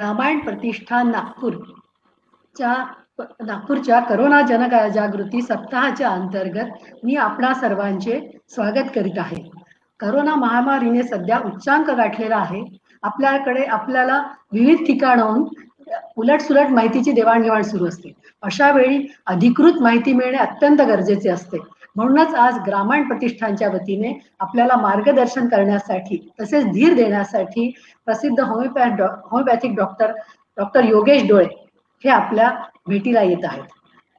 रामायण प्रतिष्ठान नागपूरच्या नागपूरच्या करोना जनजागृती सप्ताहाच्या अंतर्गत मी आपणा सर्वांचे स्वागत करीत आहे. करोना महामारीने सध्या उच्चांक गाठलेला आहे. आपल्याकडे आपल्याला विविध ठिकाणाहून उलटसुलट माहितीची देवाणघेवाण सुरू असते. अशा वेळी अधिकृत माहिती मिळणे अत्यंत गरजेचे असते. म्हणूनच आज ग्रामीण प्रतिष्ठानच्या वतीने आपल्याला मार्गदर्शन करण्यासाठी तसेच धीर देण्यासाठी प्रसिद्ध homeopath homeopathic doctor doctor Yogesh Dole हे आपल्या भेटीला येत आहेत.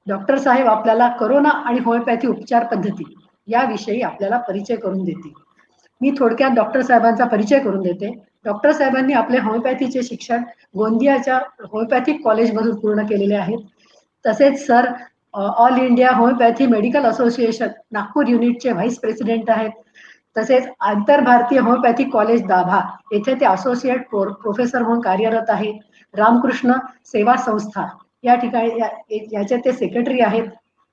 डॉक्टर साहेब आपल्याला करोना आणि होमिओपॅथी उपचार पद्धती याविषयी आपल्याला परिचय करून देतील. मी थोडक्यात डॉक्टर साहेबांचा परिचय करून देते. डॉक्टर साहेबांनी आपले होमिओपॅथीचे शिक्षण गोंदियाच्या होमिओपॅथिक कॉलेजमधून पूर्ण केलेले आहेत. तसेच sir all India homeopathy medical association Nagpur युनिटचे व्हाईस प्रेसिडेंट आहेत. तसेच आंतरभारतीय होमिओपॅथिक कॉलेज दाभा. येथे ते असोसिएट प्रोफेसर म्हणून कार्यरत आहेत. रामकृष्ण सेवा संस्था. या ठिकाणी याचे ते सेक्रेटरी आहेत.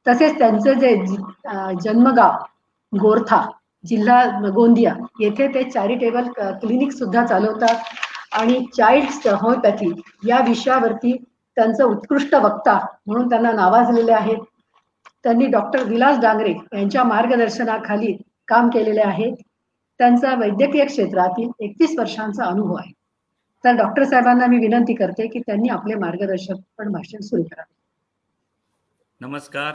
तसेच त्यांचे जे जन्मगाव गोरथा जिल्हा गोंदिया येथे ते चॅरिटेबल क्लिनिक सुद्धा चालवतात. आणि चाइल्ड होमिओपॅथी या विषयावरती त्यांचं उत्कृष्ट वक्ता म्हणून त्यांना नावाजलेले आहेत. त्यांनी डॉक्टर विलास डांगरे यांच्या मार्गदर्शनाखाली काम केलेले आहे. त्यांचा वैद्यकीय क्षेत्रातील एकतीस वर्षांचा अनुभव आहे. तर डॉक्टर साहेबांना मी विनंती करते की त्यांनी आपले मार्गदर्शक पण भाषण सुरू करावे नमस्कार.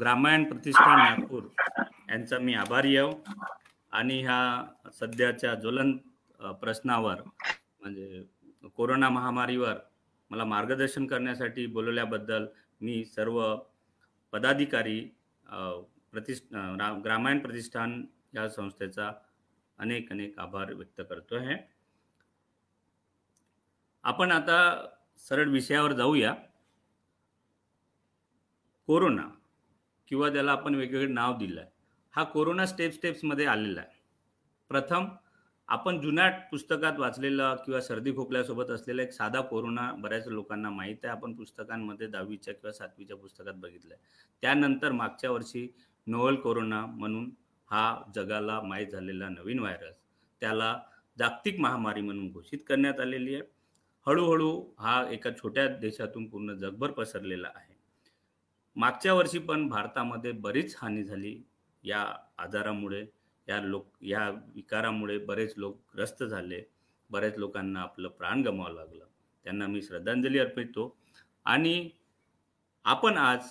ग्रामायण प्रतिष्ठान नागपूर यांचा मी आभारी आहो. आणि ह्या सध्याच्या ज्वलंत प्रश्नावर म्हणजे कोरोना महामारीवर मला मार्गदर्शन करण्यासाठी बोलवल्याबद्दल मी सर्व पदाधिकारी प्रतिष्ठ ग्रामायण प्रतिष्ठान या संस्थेचा अनेक अनेक आभार व्यक्त करतो आहे. आपण आता सरळ विषयावर जाऊया. कोरोना किंवा त्याला आपण वेगवेगळे नाव दिलं आहे हा कोरोना स्टेप स्टेप्समध्ये आलेला आहे. प्रथम आपण जुन्या पुस्तकात वाचलेला किंवा सर्दी खोकल्यासोबत असलेला एक साधा कोरोना बऱ्याच लोकांना माहीत आहे. आपण पुस्तकांमध्ये दहावीच्या किंवा सातवीच्या पुस्तकात बघितलंय. त्यानंतर मागच्या वर्षी नोवल कोरोना म्हणून हा जगाला माहीत झालेला नवीन व्हायरस त्याला जागतिक महामारी म्हणून घोषित करण्यात आलेली आहे. हळूहळू हा एका छोट्या देशातून पूर्ण जगभर पसरलेला आहे. मागच्या वर्षी पण भारतामध्ये बरीच हानी झाली या आजारामुळे. या लोक या विकारामुळे बरेच लोक ग्रस्त झाले. बऱ्याच लोकांना आपलं प्राण गमावं लागलं. त्यांना मी श्रद्धांजली अर्पितो. आणि आपण आज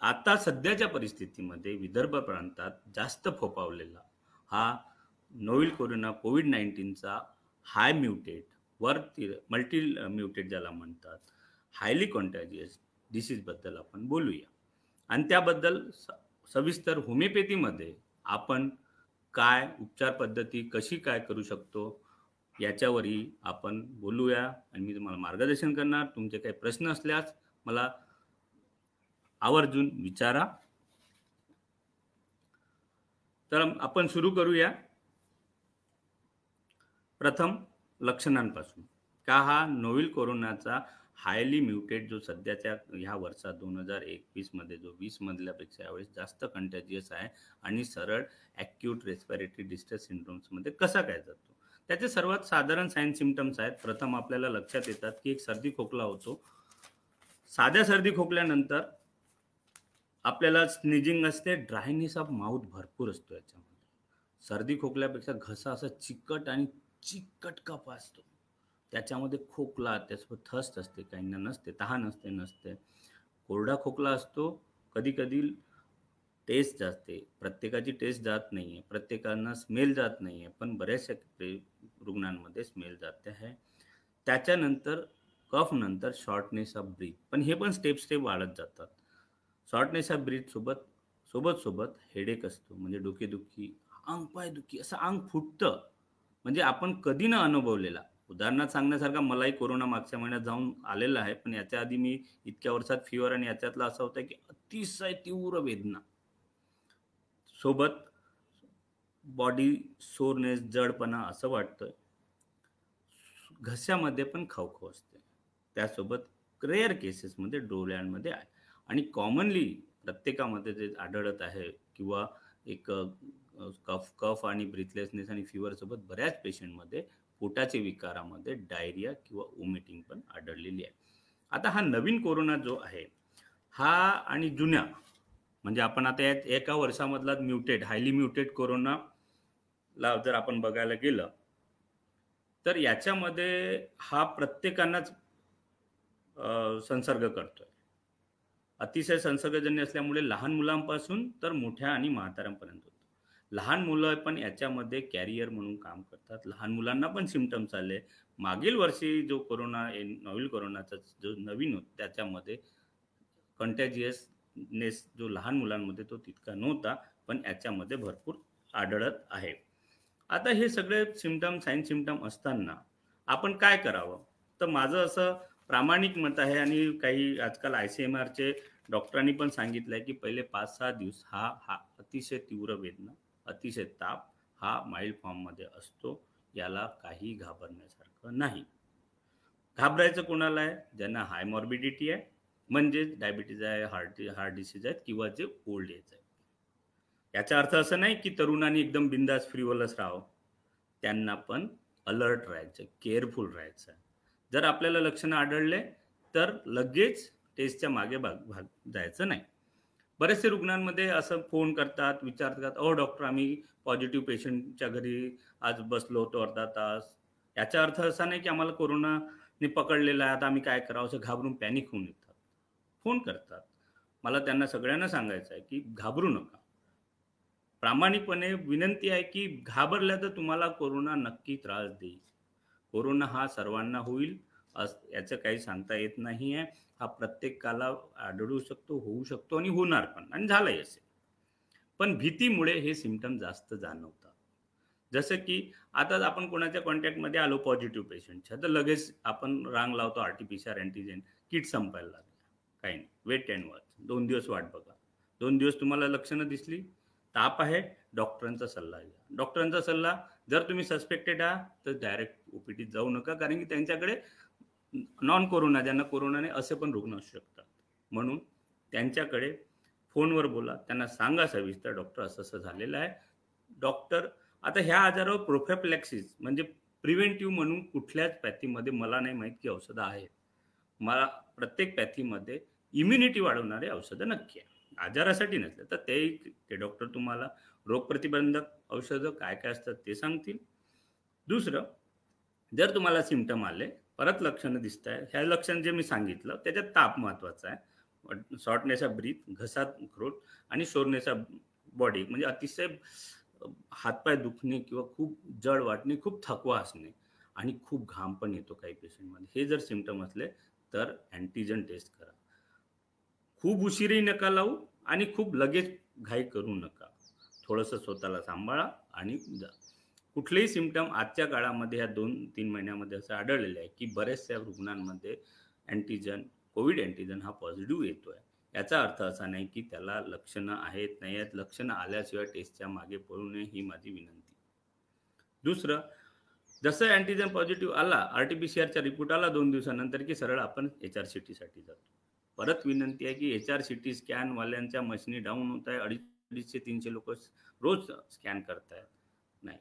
आता सध्याच्या परिस्थितीमध्ये विदर्भ प्रांतात जास्त फोपावलेला हा नोवेल कोरोना कोविड नाईन्टीनचा हाय म्युटेट वर मल्टी म्युटेट ज्याला म्हणतात हायली कॉन्टॅजियस डिसीजबद्दल आपण बोलूया. आणि त्याबद्दल सविस्तर होमिओपॅथीमध्ये आपण काय उपचार पद्धती कशी काय करू शकतो याच्यावरही आपण बोलूया आणि मी तुम्हाला मार्गदर्शन करणार. तुमचे काही प्रश्न असल्यास मला आवर्जून विचारा. तर आपण सुरू करूया. प्रथम लक्षणांपासून. का हा नोवेल कोरोनाचा हायली म्युटेड जो सध्याच्या ह्या वर्षात दोन हजार एकवीसमध्ये जो वीस मधल्यापेक्षा यावेळेस जास्त कंटॅजियस आहे आणि सरळ ॲक्यूट रेस्पिरेटरी डिस्ट्रेस सिंड्रोम्समध्ये कसा काय जातो? त्याचे सर्वात साधारण साईन सिमटम्स आहेत. प्रथम आपल्याला लक्षात येतात की एक सर्दी खोकला होतो. साध्या सर्दी खोकल्यानंतर आपल्याला स्निजिंग असते ड्रायनेस ऑफ माउथ भरपूर असतो याच्यामध्ये. सर्दी खोकल्यापेक्षा घसा असा चिकट आणि चिकट कप असतो. त्याच्यामध्ये खोकला त्यासोबत थस्त असते काहींना नसते तहान असते नसते. कोरडा खोकला असतो कधी कधी टेस्ट जाते. प्रत्येकाची टेस्ट जात नाही आहे प्रत्येकांना स्मेल जात नाही आहे पण बऱ्याचशा रुग्णांमध्ये स्मेल जाते आहे. त्याच्यानंतर कफनंतर शॉर्टनेस ऑफ ब्रीथ पण हे पण स्टेप स्टेप वाढत जातात. शॉर्टनेस ऑफ ब्रीथ सोबत सोबत सोबत हेडेक असतो. म्हणजे डोकेदुखी अंग पाय दुखी असं अंग फुटतं. म्हणजे आपण कधी न अनुभवलेला उदाहरणार्थ सांगण्यासारखा मलाही कोरोना मागच्या महिन्यात जाऊन आलेला आहे पण याच्या आधी मी इतक्या वर्षात फिवर आणि याच्यातला असं होतं की अतिशय तीव्र वेदना. सोबत बॉडी सोरनेस जडपणा असं वाटतं घशामध्ये पण खवखव असते. त्यासोबत रेअर केसेसमध्ये डोळ्यांमध्ये आहे. आणि कॉमनली प्रत्येकामध्ये जे आढळत आहे किंवा एक कफ कफ आणि ब्रिथलेसनेस आणि फिवरसोबत बऱ्याच पेशंटमध्ये पोटाचे विकारामध्ये डायरिया किंवा ओमिटिंग पण आढळलेली आहे. आता हा नवीन कोरोना जो आहे हा आणि जुन्या म्हणजे आपण आता या एका वर्षामधला म्युटेड हायली म्युटेड कोरोनाला जर आपण बघायला गेलं तर याच्यामध्ये हा प्रत्येकांनाच संसर्ग करतोय. अतिशय संसर्गजन्य असल्यामुळे लहान मुलांपासून तर मोठ्या आणि म्हाताऱ्यांपर्यंत होतो. लहान मुलं पण याच्यामध्ये कॅरियर म्हणून काम करतात. लहान मुलांना पण सिमटम्स आले मागील वर्षी जो कोरोना नोव्हेल कोरोनाचा जो नवीन होता त्याच्यामध्ये कंटॅजियसनेस जो लहान मुलांमध्ये तो तितका नव्हता पण याच्यामध्ये भरपूर आढळत आहे. आता हे सगळे सिमटम साईन सिमटम असताना आपण काय करावं? तर माझं असं प्रामाणिक मत आहे आणि काही आजकाल आय सी एम आरचे डॉक्टरांनी पण सांगितलं आहे की पहिले पाच सहा दिवस हा हा अतिशय तीव्र वेदना अतिशय ताप हा माइल्ड फॉर्ममध्ये असतो याला काही घाबरण्यासारखं नाही. घाबरायचं कोणाला आहे? ज्यांना हाय मॉर्बिडिटी आहे म्हणजेच डायबिटीज आहे हार्ट हार्ट डिसीज आहेत किंवा जे ओल्ड एज आहे याचा अर्थ असं नाही की तरुणांनी एकदम बिंदास फ्रीवलच राहावं. त्यांना पण अलर्ट राहायचं केअरफुल राहायचं. जर आपल्याला लक्षणं आढळले तर लगेच टेस्टच्या मागे भाग भाग जायचं नाही. बरेचसे रुग्णांमध्ये असं फोन करतात विचारतात अहो डॉक्टर आम्ही पॉझिटिव्ह पेशंटच्या घरी आज बसलो होतो अर्धा तास. याचा अर्थ असा नाही की आम्हाला कोरोनाने पकडलेला आहे आता आम्ही काय करावं? असं घाबरून पॅनिक होऊन येतात. फोन करतात. मला त्यांना सगळ्यांना सांगायचं आहे की घाबरू नका. प्रामाणिकपणे विनंती आहे की घाबरल्या तर तुम्हाला कोरोना नक्की त्रास देईल. कोरोना हा सर्वांना होईल असं याचं काही सांगता येत नाही आहे हा प्रत्येकाला आढळू शकतो होऊ शकतो आणि होणार पण आणि झालंही असेल. पण भीतीमुळे हे सिमटम जास्त जाणवतात. जसं की आता आपण कोणाच्या कॉन्टॅक्टमध्ये आलो पॉझिटिव्ह पेशंटच्या तर लगेच आपण रांग लावतो R T P C R antigen kit संपायला लागलं काही नाही वेट अँड वॉच दोन दिवस वाट बघा. दोन दिवस तुम्हाला लक्षणं दिसली ताप आहे डॉक्टरांचा सल्ला घ्या. डॉक्टरांचा सल्ला जर तुम्ही सस्पेक्टेड आहात तर डायरेक्ट ओपीटीत जाऊ नका कारण की त्यांच्याकडे नॉन कोरोना ज्यांना कोरोनाने असे पण रुग्ण असू शकतात. म्हणून त्यांच्याकडे फोनवर बोला त्यांना सांगा सविस्तर डॉक्टर असं असं झालेलं आहे. डॉक्टर आता ह्या आजारावर प्रोफेप्लॅक्सिस म्हणजे प्रिव्हेंटिव्ह म्हणून कुठल्याच पॅथीमध्ये मला नाही माहीत की औषधं आहेत. मला प्रत्येक पॅथीमध्ये इम्युनिटी वाढवणारे औषधं नक्की आहे आजारासाठी नसलं तर ते ते डॉक्टर तुम्हाला रोगप्रतिबंधक औषधं काय काय असतात ते सांगतील. दुसरं जर तुम्हाला सिमटम आले परत लक्षणं दिसत आहे ह्या लक्षण जे मी सांगितलं त्याच्यात ताप महत्त्वाचा आहे. शॉर्टनेस ऑफ ब्रीथ घसा खरोट आणि शोरनेस ऑफ बॉडी म्हणजे अतिशय हातपाय दुखणे किंवा खूप जड वाटणे खूप थकवा असणे आणि खूप घाम पण येतो काही पेशंटमध्ये. हे जर सिमटम असले तर अँटीजन टेस्ट करा. खूप उशीरही नका लावू आणि खूप लगेच घाई करू नका. थोडंसं स्वतःला सांभाळा आणि जा. कुठलेही सिमटम आजच्या काळामध्ये ह्या दोन तीन महिन्यामध्ये असं आढळलेलं आहे की बऱ्याचशा रुग्णांमध्ये अँटीजन कोविड अँटीजन हा पॉझिटिव्ह येतो आहे याचा अर्थ असा नाही की त्याला लक्षणं आहेत नाही आहेत. लक्षणं आल्याशिवाय टेस्टच्या मागे पडू नये ही माझी विनंती. दुसरं जसं अँटीजन पॉझिटिव्ह आला आर टी पी सी आरचा रिपोर्ट आला दोन दिवसानंतर की सरळ आपण एच आर सी टीसाठी जातो. परत विनंती आहे की एच आर सी टी स्कॅनवाल्यांच्या मशिनी डाऊन होत आहे. अडीच अडीचशे तीनशे लोक रोज स्कॅन करतायत. नाही.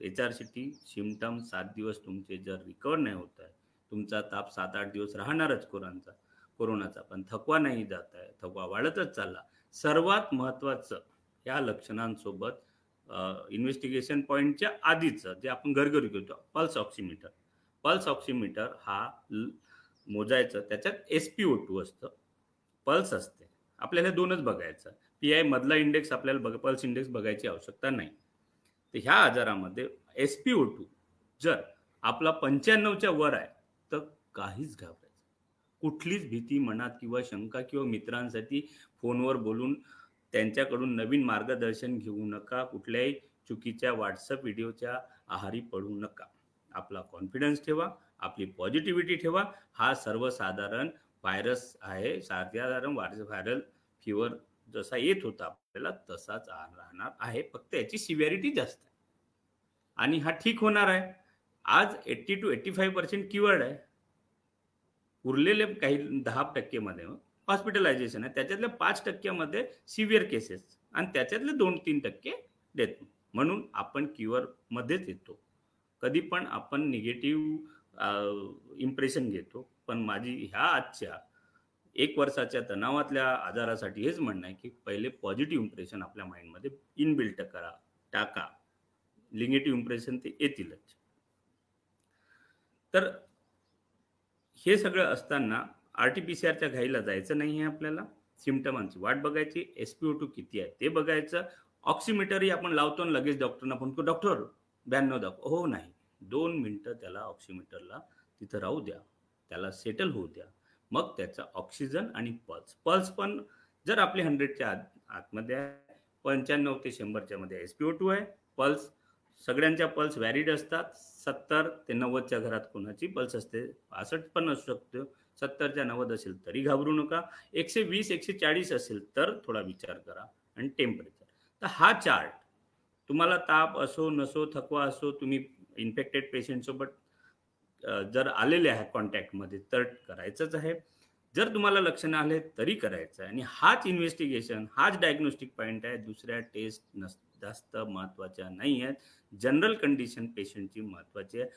H R C T symptom सात दिवस तुमचे जर रिकवर नाही होत आहे तुमचा ताप सात आठ दिवस राहणारच कोरोनाचा कोरोनाचा. पण थकवा नाही जात आहे थकवा वाढतच चालला. सर्वात महत्त्वाचं या लक्षणांसोबत इन्व्हेस्टिगेशन पॉईंटच्या आधीचं जे आपण घरघरी घेतो पल्स ऑक्सिमीटर पल्स ऑक्सिमीटर हा मोजायचं त्याच्यात एस पी ओ टू असतं. पल्स असते. आपल्याला दोनच बघायचं. पी आय मधला इंडेक्स आपल्याला बघ पल्स इंडेक्स बघायची आवश्यकता नाही. तर ह्या आजारामध्ये एस पी ओ टू जर आपला पंच्याण्णवच्या वर आहे तर काहीच घाबरायचं कुठलीच भीती मनात किंवा शंका किंवा मित्रांसाठी फोनवर बोलून त्यांच्याकडून नवीन मार्गदर्शन घेऊ नका. कुठल्याही चुकीच्या व्हॉट्सअप व्हिडिओच्या आहारी पडू नका. आपला कॉन्फिडन्स ठेवा आपली पॉझिटिव्हिटी ठेवा. हा सर्वसाधारण व्हायरस आहे. साधारण व्हायरल फिवर जसा येत होता आपल्याला तसाच राहणार आहे. फक्त याची सिव्हिरिटी जास्त आहे. आणि हा ठीक होणार आहे. आज eighty two eighty five percent keyword आहे. उरलेले काही दहा टक्केमध्ये हॉस्पिटलायझेशन आहे. त्याच्यातल्या पाच टक्क्यामध्ये सिव्हिअर केसेस आणि त्याच्यातले दोन तीन टक्के देत म्हणून आपण क्युअर मध्येच येतो. कधी पण आपण निगेटिव्ह इम्प्रेशन घेतो. पण माझी ह्या आजच्या एक वर्षाच्या तणावातल्या आजारासाठी हेच म्हणणं आहे की पहिले पॉझिटिव्ह इम्प्रेशन आपल्या माइंडमध्ये इनबिल्ट करा टाका. निगेटिव्ह इम्प्रेशन ते येतीलच. तर हे सगळं असताना आर टी पी सी आरच्या घाईला जायचं नाही आहे आपल्याला. सिमटमांची वाट बघायची. एस पी ओ टू किती आहे ते बघायचं. ऑक्सिमीटरही आपण लावतो आणि लगेच डॉक्टरना फोन करतो डॉक्टर ब्याण्णव दाखव. हो नाही. दोन मिनटं त्याला ऑक्सिमीटरला तिथं राहू द्या. त्याला सेटल होऊ द्या. मग त्याचा ऑक्सिजन आणि पल्स पल्स पण जर आपले हंड्रेडच्या आत आतमध्ये आहे पंच्याण्णव ते शंभरच्या मध्ये एस पी ओ टू आहे पल्स सगळ्यांच्या पल्स व्हॅरिड असतात. सत्तर ते नव्वदच्या घरात कोणाची पल्स असते? पासष्ट पण असू शकतो. सत्तरच्या नव्वद असेल तरी घाबरू नका. एकशे वीस एकशे चाळीस असेल तर थोडा विचार करा. आणि टेम्परेचर तर हा चार्ट तुम्हाला ताप असो नसो थकवा असो तुम्ही इन्फेक्टेड पेशंटसोबत जर आलेले आहे कॉन्टॅक्टमध्ये तर करायचंच आहे. जर तुम्हाला लक्षणं आले तरी करायचं आहे. आणि हाच इन्व्हेस्टिगेशन हाच डायग्नोस्टिक पॉईंट आहे. दुसऱ्या टेस्ट नस जास्त महत्त्वाच्या नाही आहेत. जनरल कंडिशन पेशंटची महत्त्वाची आहे.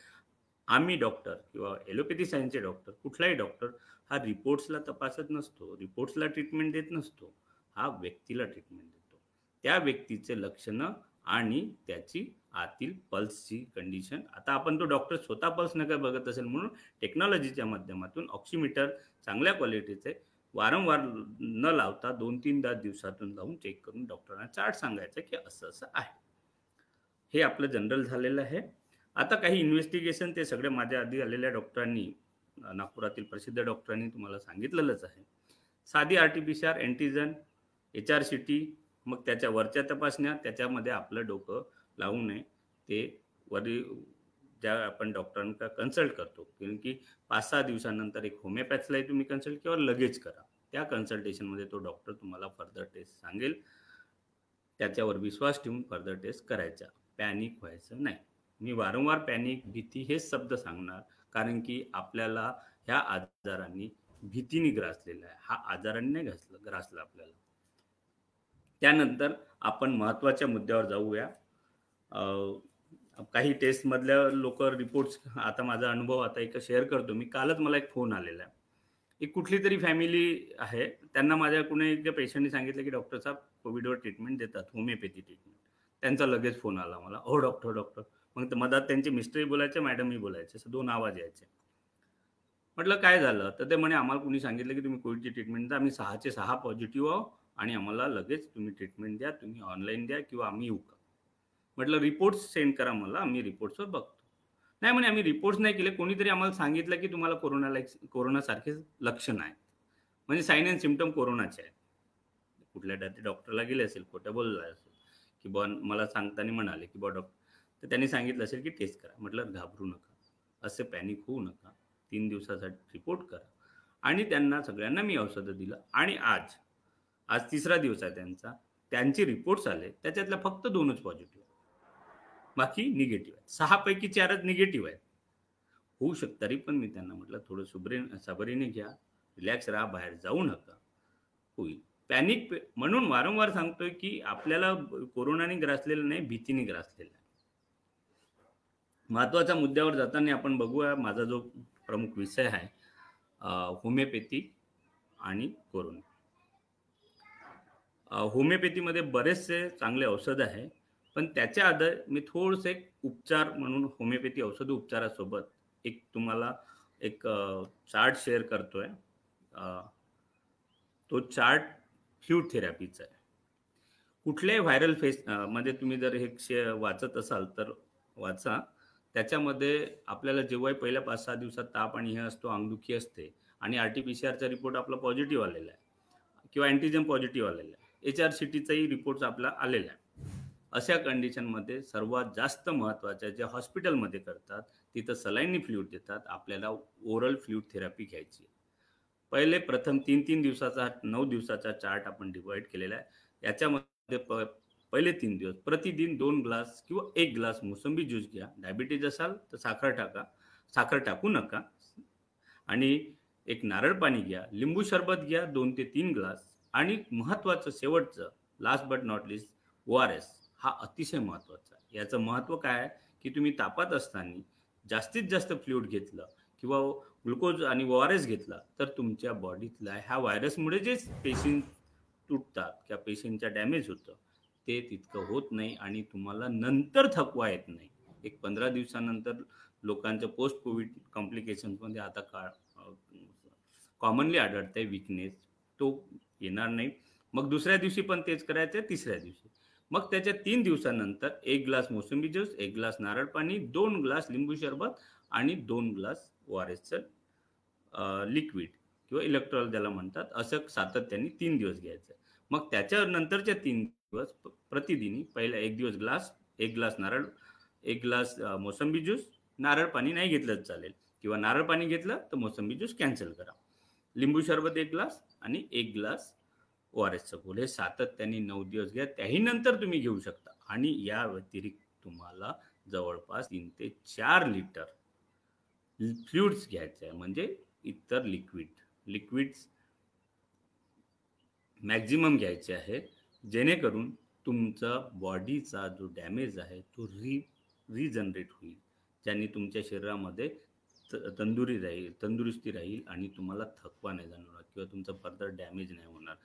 आम्ही डॉक्टर किंवा एलोपॅथी सायन्सचे डॉक्टर कुठलाही डॉक्टर हा रिपोर्ट्सला तपासत नसतो रिपोर्ट्सला ट्रीटमेंट देत नसतो. हा व्यक्तीला ट्रीटमेंट देतो. त्या व्यक्तीचे लक्षणं आणि त्याची आतील पल्सची कंडिशन आता आपण तो डॉक्टर स्वतः पल्स नका बघत असेल म्हणून टेक्नॉलॉजीच्या माध्यमातून ऑक्सिमीटर चांगल्या क्वालिटीचे वारंवार न लावता दोन तीनदा दिवसातून जाऊन चेक करून डॉक्टरांना चार्ट सांगायचं की असं असं आहे. हे आपलं जनरल झालेलं आहे. आता काही इन्व्हेस्टिगेशन ते सगळे माझ्या आधी आलेल्या डॉक्टरांनी नागपुरातील प्रसिद्ध डॉक्टरांनी तुम्हाला सांगितलेलंच आहे. साधी R T P C R antigen H R C T मग त्याच्या वरच्या तपासण्या त्याच्यामध्ये आपलं डोकं लावू नये. ते वरी ज्या आपण डॉक्टरांना कन्सल्ट करतो. कारण की पाच सहा दिवसानंतर एक होमिओपॅथलाही तुम्ही कन्सल्ट किंवा लगेच करा. त्या कन्सल्टेशनमध्ये तो डॉक्टर तुम्हाला फर्दर टेस्ट सांगेल. त्याच्यावर विश्वास ठेवून फर्दर टेस्ट करायचा. पॅनिक व्हायचं नाही. मी वारंवार पॅनिक भीती हेच शब्द सांगणार. कारण की आपल्याला ह्या आजारांनी भीतीने ग्रासलेला आहे. हा आजारांनी नाही घासला ग्रासला आपल्याला. त्यानंतर आपण महत्त्वाच्या मुद्द्यावर जाऊया. काही टेस्टमधल्या लोक रिपोर्ट्स आता माझा अनुभव आता एक शेअर करतो मी. कालच मला एक फोन आलेला आहे. एक कुठली तरी फॅमिली आहे त्यांना माझ्या कुणी एक पेशंटने सांगितलं की डॉक्टर साहेब कोविडवर ट्रीटमेंट देतात होमिओपॅथी ट्रीटमेंट त्यांचा लगेच फोन आला मला. हो डॉक्टर डॉक्टर मग मधात त्यांचे मिस्टरही बोलायचे मॅडमही बोलायचे. असं दोन आवाज यायचे. म्हटलं काय झालं? तर ते म्हणे आम्हाला कुणी सांगितलं की तुम्ही कोविडची ट्रीटमेंट द्या आम्ही सहाचे सहा पॉझिटिव्ह आहो आणि आम्हाला लगेच तुम्ही ट्रीटमेंट द्या तुम्ही ऑनलाईन द्या किंवा आम्ही येऊ का? म्हटलं रिपोर्ट्स सेंड करा मला आम्ही रिपोर्ट्सवर बघतो. नाही म्हणे आम्ही रिपोर्ट्स नाही केले. कोणीतरी आम्हाला सांगितलं की तुम्हाला कोरोनाला कोरोनासारखे लक्षण आहेत. म्हणजे साईन अँड सिमटम कोरोनाचे आहेत. कुठल्या ते डॉक्टरला गेले असेल खोटं बोलला असेल की बॉ मला सांगताना म्हणाले की बॉ डॉक्टर तर त्यांनी सांगितलं असेल की टेस्ट करा. म्हटलं घाबरू नका. असे पॅनिक होऊ नका. तीन दिवसासाठी रिपोर्ट करा. आणि त्यांना सगळ्यांना मी औषधं दिलं. आणि आज आज तिसरा दिवस आहे त्यांचा. त्यांचे रिपोर्ट्स आले. त्याच्यातल्या फक्त दोनच पॉझिटिव्ह बाकी निगेटिव्ह आहेत. सहापैकी चारच निगेटिव्ह आहेत. होऊ शकतं. तरी पण मी त्यांना म्हटलं थोडं सुबरे सबरीने घ्या. रिलॅक्स राहा. बाहेर जाऊ नका. होईल. पॅनिक म्हणून वारंवार सांगतोय की आपल्याला कोरोनाने ग्रासलेलं नाही भीतीने ग्रासलेलं आहे. महत्त्वाच्या मुद्द्यावर जाताना आपण बघूया. माझा जो प्रमुख विषय आहे होमिओपॅथी आणि कोरोना. होमिओपॅथीमध्ये बरेचसे चांगले औषध आहे पण त्याच्या आधार मी थोडंसं एक उपचार म्हणून होमिओपॅथी औषध उपचारासोबत एक तुम्हाला एक चार्ट शेअर करतोय. तो चार्ट फ्ल्यूड थेरपीचा आहे. कुठल्याही व्हायरल फेस मध्ये तुम्ही जर हे शे वाचत असाल तर वाचा. त्याच्यामध्ये आपल्याला जेव्हाही पहिल्या पाच सहा दिवसात ताप आणि हे असतो अंगदुखी असते आणि आर टी पी सी आरचा रिपोर्ट आपला पॉझिटिव्ह आलेला आहे किंवा अँटीजेन पॉझिटिव्ह आलेला आहे. एच आर सी टीचाही रिपोर्ट आपला आलेला आहे. अशा कंडिशनमध्ये सर्वात जास्त महत्त्वाच्या जे हॉस्पिटलमध्ये करतात तिथं सलाईनी फ्ल्यूड देतात आपल्याला ओरल फ्ल्यूड थेरपी घ्यायची पहिले प्रथम तीन तीन दिवसाचा नऊ दिवसाचा चार्ट आपण डिवाइड केलेला आहे. याच्यामध्ये प पहिले तीन दिवस प्रतिदिन दोन ग्लास किंवा एक ग्लास मोसंबी ज्यूस घ्या. डायबिटीज असाल तर साखर टाका. साखर टाकू नका. आणि एक नारळ पाणी घ्या. लिंबू सरबत घ्या दोन ते तीन ग्लास आणि महत्त्वाचं शेवटचं last but not least O R S हा अतिशय महत्त्वाचा आहे. याचं महत्त्व काय आहे? की तुम्ही तापात असताना जास्तीत जास्त फ्लुइड घेतलं किंवा ग्लुकोज आणि ओ आर एस घेतला तर तुमच्या बॉडीतला ह्या व्हायरसमुळे जे पेशीं तुटतात किंवा पेशींच्या डॅमेज होतं ते तितकं होत नाही आणि तुम्हाला नंतर थकवा येत नाही. एक पंधरा दिवसानंतर लोकांचं पोस्ट कोविड कॉम्प्लिकेशन्समध्ये आता का कॉमनली आढळतंय विकनेस तो येणार नाही. मग दुसऱ्या दिवशी पण तेच करायचं तिसऱ्या दिवशी. मग त्याच्या तीन दिवसानंतर एक ग्लास मोसंबी ज्यूस एक ग्लास नारळ पाणी दोन ग्लास लिंबू सरबत आणि दोन ग्लास ओ आर एसचं लिक्विड किंवा इलेक्ट्रॉल ज्याला म्हणतात असं सातत्याने तीन दिवस घ्यायचं. मग त्याच्यानंतरच्या तीन दिवस प्रतिदिनी पहिला एक दिवस ग्लास एक ग्लास नारळ एक ग्लास मोसंबी ज्यूस नारळ पाणी नाही घेतलंच चालेल. किंवा नारळ पाणी घेतलं तर मोसंबी ज्यूस कॅन्सल करा. लिंबू सरबत एक ग्लास आणि एक ग्लास ओ आर एसचं फूल हे सातत्याने नऊ दिवस घ्या. त्याही नंतर तुम्ही घेऊ शकता. आणि या व्यतिरिक्त तुम्हाला जवळपास तीन ते चार लिटर फ्लुइड्स घ्यायचे आहे. म्हणजे इतर लिक्विड लिक्विड्स मॅक्झिमम घ्यायचे आहे. जेणेकरून तुमचा बॉडीचा जो डॅमेज आहे तो री रिजनरेट होईल. ज्यांनी तुमच्या शरीरामध्ये तंदुरी राहील तंदुरुस्ती राहील आणि तुम्हाला थकवा नाही जाणवणार किंवा तुमचं फर्दर डॅमेज नाही होणार.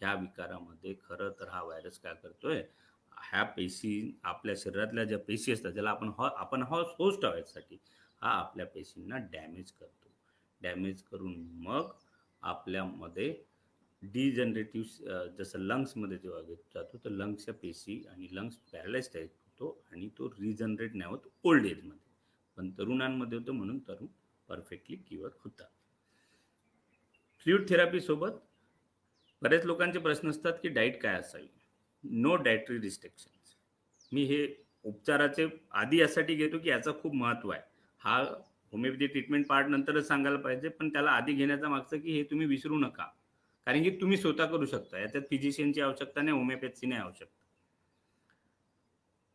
ह्या विकारामध्ये खरं तर हा व्हायरस काय करतोय? ह्या पेशी आपल्या शरीरातल्या ज्या पेशी असतात ज्याला आपण हॉ आपण हॉस होस्ट व्हायसाठी हा आपल्या पेशींना डॅमेज करतो. डॅमेज करून मग आपल्यामध्ये डिजनरेटिव्ह जसं लंग्समध्ये जेव्हा घेत जातो तर लंग्सच्या पेशी आणि लंग्स पॅरलाइज होतो आणि तो रिजनरेट नाही होत ओल्ड एजमध्ये पण तरुणांमध्ये होतं म्हणून तरुण परफेक्टली क्युअर होतात फ्ल्यूड थेरपीसोबत बरेच लोकांचे प्रश्न असतात की डाईट काय असावी? नो डायटरी रिस्ट्रिक्शन्स मी हे उपचाराचे आधी यासाठी घेतो की याचं खूप महत्त्व आहे. हा होमिओपॅथी ट्रीटमेंट पार्ट नंतरच सांगायला पाहिजे पण त्याला आधी घेण्याचा मागचं की हे तुम्ही विसरू नका. कारण की तुम्ही स्वतः करू शकता. याच्यात फिजिशियनची आवश्यकता नाही होमिओपॅथीची नाही आवश्यकता.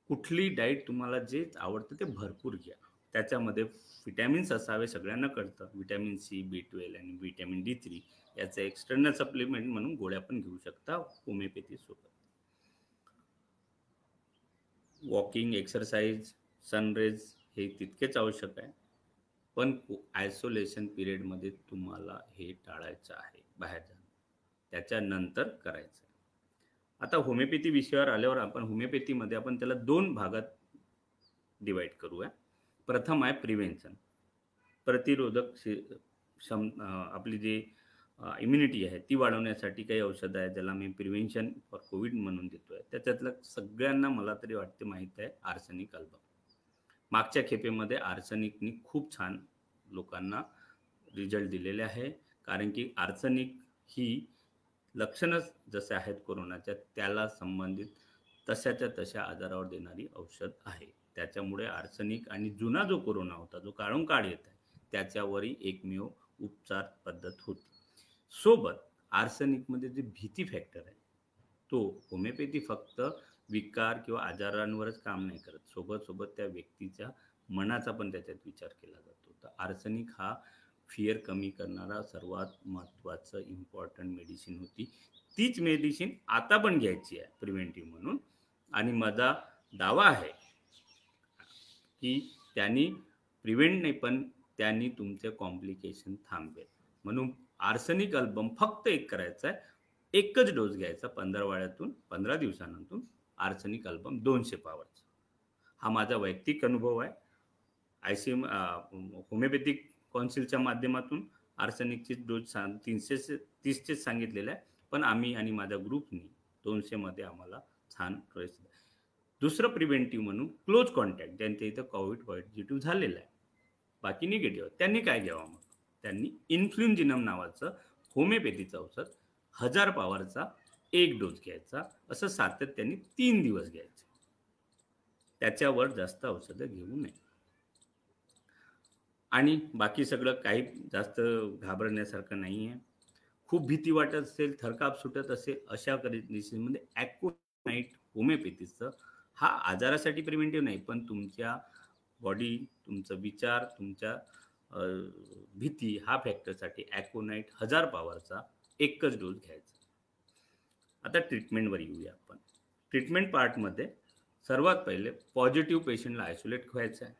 कुठली डाईट तुम्हाला जे आवडतं ते भरपूर घ्या. त्याच्यामध्ये विटॅमिन्स असावे सगळ्यांना कळतं. विटॅमिन सी बी ट्वेल्व आणि विटॅमिन डी थ्री याचं एक्सटर्नल सप्लिमेंट म्हणून गोळ्या पण घेऊ शकता होमिओपॅथीसोबत वॉकिंग एक्सरसाइज सनरेज हे तितकेच आवश्यक आहे. पण आयसोलेशन पिरियडमध्ये तुम्हाला हे टाळायचं आहे बाहेर जाणं त्याच्यानंतर करायचं. आता होमिओपॅथी विषयावर आल्यावर आपण होमिओपॅथीमध्ये आपण त्याला दोन भागात डिवाईड करूया. प्रथम आहे प्रिव्हेन्शन प्रतिरोधक क्षम आपली जी इम्युनिटी आहे ती वाढवण्यासाठी काही औषधं आहेत ज्याला मी प्रिव्हेन्शन फॉर कोविड म्हणून देतो आहे त्याच्यातलं सगळ्यांना मला तरी वाटते माहीत आहे आर्सनिक अल्बम मागच्या खेपेमध्ये आर्सनिकनी खूप छान लोकांना रिझल्ट दिलेले आहे. कारण की आर्सनिक ही लक्षणच जसे आहेत कोरोनाच्या त्याला संबंधित तशाच्या तशा आजारावर देणारी औषध आहे. त्याच्यामुळे आर्सनिक आणि जुना जो कोरोना होता जो काळून काळ येत आहे त्याच्यावरही एकमेव उपचार पद्धत होती. सोबत आर्सनिकमध्ये जे भीती फॅक्टर आहे तो होमिओपॅथी फक्त विकार किंवा आजारांवरच काम नाही करत. सोबत सोबत त्या व्यक्तीच्या मनाचा पण त्याच्यात विचार केला जातो. तर आर्सनिक हा फिअर कमी करणारा सर्वात महत्त्वाचं इम्पॉर्टंट मेडिसिन होती. तीच मेडिसिन आता पण घ्यायची आहे प्रिव्हेंटिव्ह म्हणून. आणि माझा दावा आहे की त्यांनी प्रिव्हेंट नाही पण त्यांनी तुमचे कॉम्प्लिकेशन थांबवेल. म्हणून आर्सनिक अल्बम फक्त एक करायचा आहे. एकच डोस घ्यायचा पंधरा वाड्यातून पंधरा दिवसानंतर आर्सनिक अल्बम दोनशे पावरचा हा माझा वैयक्तिक अनुभव आहे. आय सी एम होमिओपॅथिक कौन्सिलच्या माध्यमातून आर्सनिकची डोस सांग तीनशे तीसचेच सांगितलेलं आहे. पण आम्ही आणि माझ्या ग्रुपनी दोनशेमध्ये आम्हाला छान ट्रेस दुसरं प्रिव्हेंटिव्ह म्हणून क्लोज कॉन्टॅक्ट ज्यांच्या इथं कोविड पॉझिटिव्ह झालेलं आहे. बाकी निगेटिव्ह त्यांनी काय घ्यावं मग? त्यांनी इन्फ्लुएंजिनम नावाचं होमिओपॅथीचं औषध हजार पावरचा एक डोस घ्यायचा. असं सातत्याने तीन दिवस घ्यायचं. त्याच्यावर जास्त औषधं घेऊ नये. आणि बाकी सगळं काही जास्त घाबरण्यासारखं नाही आहे खूप भीती वाटत असेल थरकाप सुटत असेल अशा कंडिशनमध्ये ॲक्वनाईट होमिओपॅथीचं हा आजारासाठी प्रिव्हेंटिव्ह नाही पण तुमच्या बॉडी तुमचा विचार तुमच्या भीती हा फॅक्टरसाठी ॲकोनाईट हजार पॉवरचा एकच डोस घ्यायचा. आता ट्रीटमेंटवर येऊया आपण. ट्रीटमेंट पार्टमध्ये सर्वात पहिले पॉझिटिव्ह पेशंटला आयसोलेट व्हायचं आहे.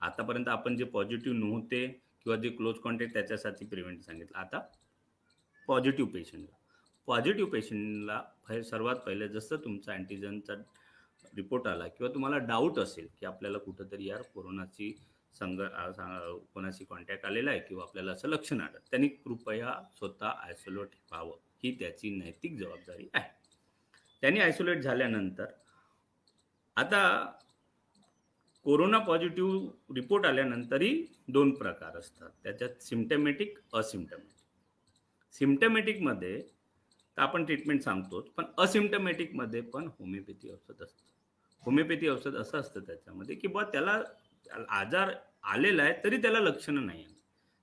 आतापर्यंत आपण जे पॉझिटिव्ह नव्हते किंवा जे क्लोज कॉन्टॅक्ट त्याच्यासाठी प्रिव्हेंट सांगितलं. आता पॉझिटिव्ह पेशंटला पॉझिटिव्ह पेशंटला सर्वात पहिले जसं तुमचा अँटीजनचा रिपोर्ट आला किंवा तुम्हाला डाऊट असेल की आपल्याला कुठंतरी यार कोरोनाची संग कोणाशी कॉन्टॅक्ट आलेला आहे किंवा आपल्याला असं लक्षण आलं त्यांनी कृपया स्वतः आयसोलेट व्हावं ही त्याची नैतिक जबाबदारी आहे. त्यांनी आयसोलेट झाल्यानंतर आता कोरोना पॉझिटिव्ह रिपोर्ट आल्यानंतरही दोन प्रकार असतात त्याच्यात सिम्टमॅटिक असिमटमॅटिक सिम्टमॅटिकमध्ये तर आपण ट्रीटमेंट सांगतोच पण असिमटमॅटिकमध्ये पण होमिओपॅथी औषध असतं. होमिओपॅथी औषध असं असतं त्याच्यामध्ये की बा त्याला आजार आलेला आहे तरी त्याला लक्षणं नाही आहे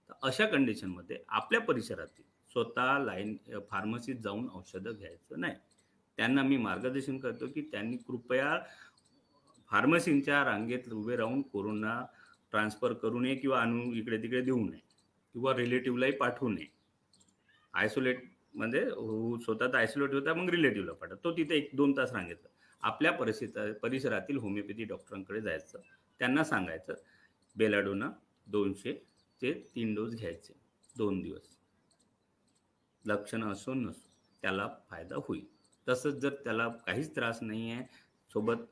तर अशा कंडिशनमध्ये आपल्या परिसरातील स्वतः लाईन फार्मसीत जाऊन औषधं घ्यायचं नाही. त्यांना मी मार्गदर्शन करतो की त्यांनी कृपया फार्मसींच्या रांगेत उभे राहून कोरोना ट्रान्सफर करू नये किंवा आणून इकडे तिकडे देऊ नये किंवा रिलेटिव्हलाही पाठवू नये. आयसोलेट म्हणजे हो, स्वतः तर आयसोलेट होता मग रिलेटिव्हला पाठवतो तो तिथे एक दोन तास सांगितलं आपल्या परिसर परिसरातील होमिओपॅथी डॉक्टरांकडे जायचं. त्यांना सांगायचं बेलाडोना दोनशे ते तीन डोस घ्यायचे दोन दिवस. लक्षणं असो नसो त्याला फायदा होईल. तसंच जर त्याला काहीच त्रास नाही आहे सोबत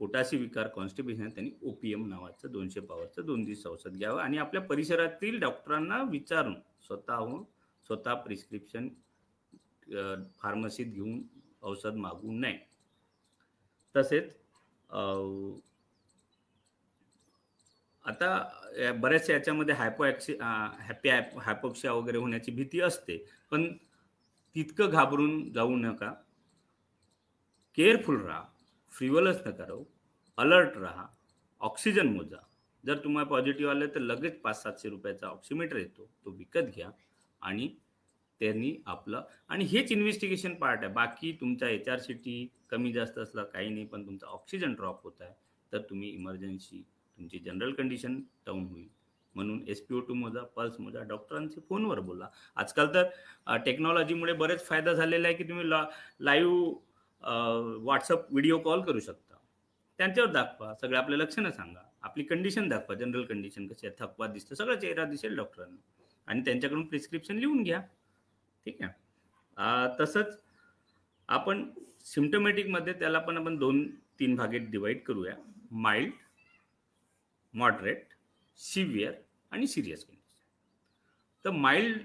पोटाशी विकार कॉन्स्टिपेशन त्यांनी ओपीएम नावाचं दोनशे पॉवरचं दोन दिवस औषध घ्यावं आणि आपल्या परिसरातील डॉक्टरांना विचारून स्वतःहून स्वतः प्रिस्क्रिप्शन फार्मसीत घेऊन औषध मागवू नये. तसेच आता बऱ्याचशा याच्यामध्ये हायपो ॲक्सि हॅपी हायपोक्सिया वगैरे होण्याची भीती असते. पण तितकं घाबरून जाऊ नका. केअरफुल राहा. फ्रिवलच नका राहू. अलर्ट राहा. ऑक्सिजन मोजा. जर तुम्हाला पॉझिटिव्ह आलं तर लगेच पाच सातशे रुपयाचा ऑक्सिमीटर येतो. तो विकत घ्या. आणि त्यांनी आपलं आणि हेच इन्व्हेस्टिगेशन पार्ट आहे. बाकी तुमचा एच आर सी टी कमी जास्त असला काही नाही पण तुमचा ऑक्सिजन ड्रॉप होत आहे तर तुम्ही इमर्जन्सी तुमची जनरल कंडिशन डाऊन होईल. म्हणून एस पी ओ टू मोजा पल्स मोजा डॉक्टरांचे फोनवर बोला. आजकाल तर टेक्नॉलॉजीमुळे बरेच फायदा झालेला आहे की तुम्ही ला लाईव्ह व्हॉट्सअप व्हिडिओ कॉल करू शकता. त्यांच्यावर दाखवा सगळं आपल्या लक्षणं सांगा. आपली कंडिशन दाखवा जनरल कंडिशन कशी आहे थकवा दिसतं सगळं चेहरा दिसेल डॉक्टरांना. आणि त्यांच्याकडून प्रिस्क्रिप्शन लिहून घ्या. ठीक आहे. तसंच आपण सिमटोमॅटिकमध्ये त्याला पण आपण दोन तीन भागेत डिवाइड करूया. माइल्ड मॉडरेट सिव्हिअर आणि सिरियस कंडिशन तर माइल्ड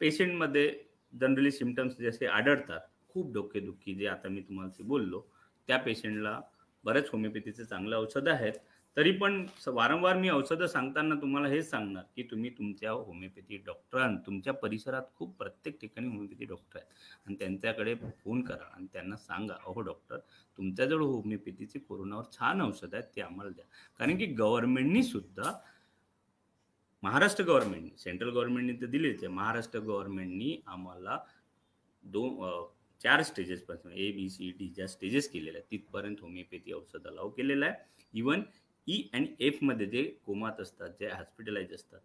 पेशंटमध्ये जनरली सिमटम्स जसे आढळतात खूप डोकेदुखी जे आता मी तुम्हाला बोललो त्या पेशंटला बरेच होमिओपॅथीचे चांगलं औषधं आहेत. तरी पण वारंवार मी औषधं सांगताना तुम्हाला हेच सांगणार की तुम्ही तुमच्या होमिओपॅथी डॉक्टरां तुमच्या परिसरात खूप प्रत्येक ठिकाणी होमिओपॅथी डॉक्टर आहेत. आणि त्यांच्याकडे फोन करा आणि त्यांना सांगा अहो डॉक्टर तुमच्याजवळ होमिओपॅथीचे कोरोनावर छान औषध आहेत ते आम्हाला द्या. कारण की गव्हर्नमेंटनी सुद्धा महाराष्ट्र गव्हर्नमेंटनी सेंट्रल गव्हर्नमेंटनी तर दिलेच आहे महाराष्ट्र गव्हर्नमेंटनी आम्हाला दोन चार स्टेजेसपासून ए बी सी डी ज्या स्टेजेस केलेल्या आहेत तिथपर्यंत होमिओपॅथी औषध अलाव केलेलं आहे. इवन ई आणि एफमध्ये जे कोमात असतात जे हॉस्पिटलाइज असतात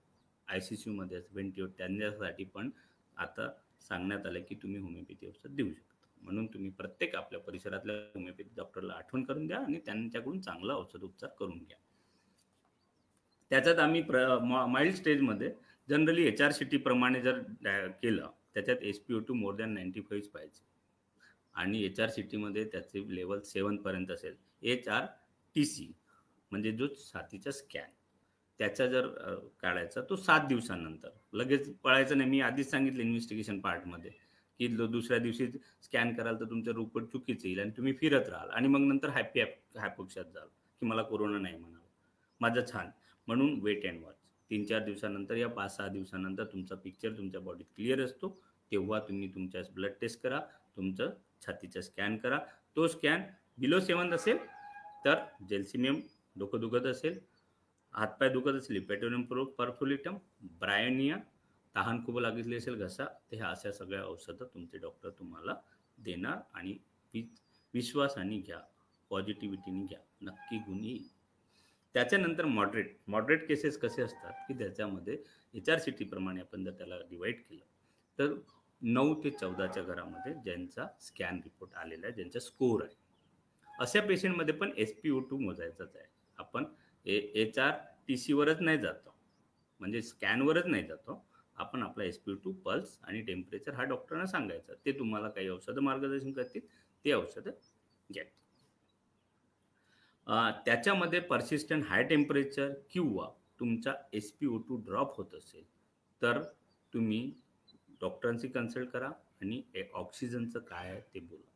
आय सी सी यूमध्ये व्हेंटिओ त्यांच्यासाठी पण आता सांगण्यात आलं की तुम्ही होमिओपॅथी औषध देऊ शकता. म्हणून तुम्ही प्रत्येक आपल्या परिसरातल्या होमिओपॅथी डॉक्टरला आठवण करून द्या आणि त्यांच्याकडून चांगला औषध उपचार करून घ्या. त्याच्यात आम्ही प्र माइल्ड स्टेजमध्ये generally H R C T प्रमाणे जर केलं त्याच्यात S P O two more than ninety five पाहिजे. आणि एच आर सी टीमध्ये त्याचे लेवल सेवनपर्यंत असेल. एच आर टी सी म्हणजे जो छातीचा स्कॅन त्याचा जर काढायचा तो सात दिवसानंतर. लगेच पळायचं नाही. मी आधीच सांगितलं इन्व्हेस्टिगेशन पार्टमध्ये की दुसऱ्या दिवशी स्कॅन कराल तर तुमचं रुपट चुकीचं येईल आणि तुम्ही फिरत राहाल आणि मग नंतर हॅपी हॅपोक्षात जाल की मला कोरोना नाही म्हणाल. माझं छान. म्हणून वेट अँड वॉच तीन चार दिवसानंतर या पाच सहा दिवसानंतर तुमचा पिक्चर तुमच्या बॉडीत क्लिअर असतो. तेव्हा तुम्ही तुमच्या ब्लड टेस्ट करा. तुमचं छातीचा स्कॅन करा. तो स्कॅन बिलो सेवन असेल तर जेल्सिमियम डोकं दुखत असेल हातपाय दुखत असेल पेट्रोलियम प्रो परफुलिटम ब्रायनिया तहान खूप लागली असेल घसा ते ह्या अशा सगळ्या औषधं तुमचे डॉक्टर तुम्हाला देणार आणि विश्वासाने घ्या पॉझिटिव्हिटीने घ्या नक्की गुण येईल. त्याच्यानंतर मॉडरेट मॉडरेट केसेस कसे असतात की त्याच्यामध्ये एच आर सी टीप्रमाणे आपण जर त्याला डिवाईड केलं तर नऊ ते चौदाच्या घरामध्ये ज्यांचा स्कॅन रिपोर्ट आलेला आहे ज्यांचा स्कोर आहे. अशा पेशंटमध्ये पण एस पी ओ टू मोजायचाच आहे. आपण ए एच आर टी सीवरच नाही जातो. म्हणजे स्कॅनवरच नाही जातो. आपण आपला एस पी टू पल्स आणि टेम्परेचर हा डॉक्टरांना सांगायचं. ते तुम्हाला काही औषधं मार्गदर्शन करतील ते औषधं घ्या त्याच्यामध्ये पर्सिस्टंट हाय टेम्परेचर किंवा तुमचा S P O two drop होत असेल तर तुम्ही डॉक्टरांशी कन्सल्ट करा आणि ऑक्सिजनचं काय आहे ते बोला.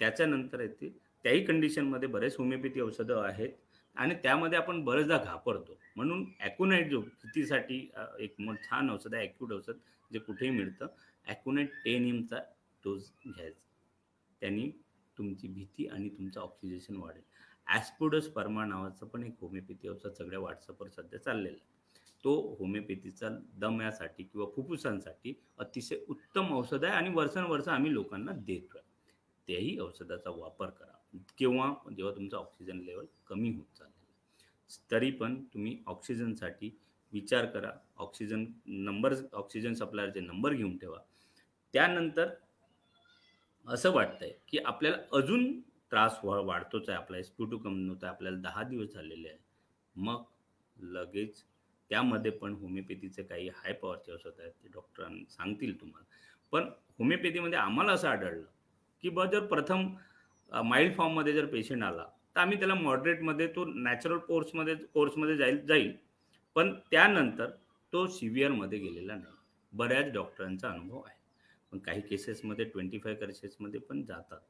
त्याच्यानंतर येते त्याही कंडिशनमध्ये बरेच होमिओपॅथी औषधं आहेत. आणि त्यामध्ये आपण बरेचदा घाबरतो. म्हणून ॲक्युनाईट जो भीतीसाठी एक छान औषध आहे ॲक्युट औषध जे कुठेही मिळतं ॲक्युनाईट टेन एमचा डोस घ्यायचा. त्यांनी तुमची भीती आणि तुमचं ऑक्सिजेशन वाढेल. ॲस्पोडस परमा नावाचं पण एक होमिओपॅथी औषध सगळ्या व्हॉट्सअपवर सध्या चाललेलं आहे. तो होमिओपॅथीचा दम्यासाठी किंवा फुफ्फुसांसाठी अतिशय उत्तम औषध आहे आणि वर्षानुवर्ष आम्ही लोकांना देतोय. त्याही औषधाचा वापर करा. किंवा जेव्हा तुमचं ऑक्सिजन लेवल कमी होत चाललेलं तरी पण तुम्ही ऑक्सिजनसाठी विचार करा. ऑक्सिजन नंबर ऑक्सिजन सप्लायरचे नंबर घेऊन ठेवा. त्यानंतर असं वाटतंय की आपल्याला अजून त्रास वाढतोच आहे. आपला एस टू कमी होत आहे. आपल्याला दहा दिवस झालेले आहे. मग लगेच त्यामध्ये पण होमिओपॅथीचे काही हाय पॉवरचे औषध आहेत ते डॉक्टरांना सांगतील तुम्हाला. पण होमिओपॅथीमध्ये आम्हाला असं आढळलं की ब जर प्रथम माइल्ड फॉर्ममध्ये जर पेशंट आला तर आम्ही त्याला मॉडरेटमध्ये तो नॅचरल कोर्समध्ये कोर्समध्ये जाईल जाईल. पण त्यानंतर तो सिव्हिअरमध्ये गेलेला नाही. बऱ्याच डॉक्टरांचा अनुभव आहे. पण काही केसेसमध्ये ट्वेंटी फाय केसेसमध्ये पण जातात.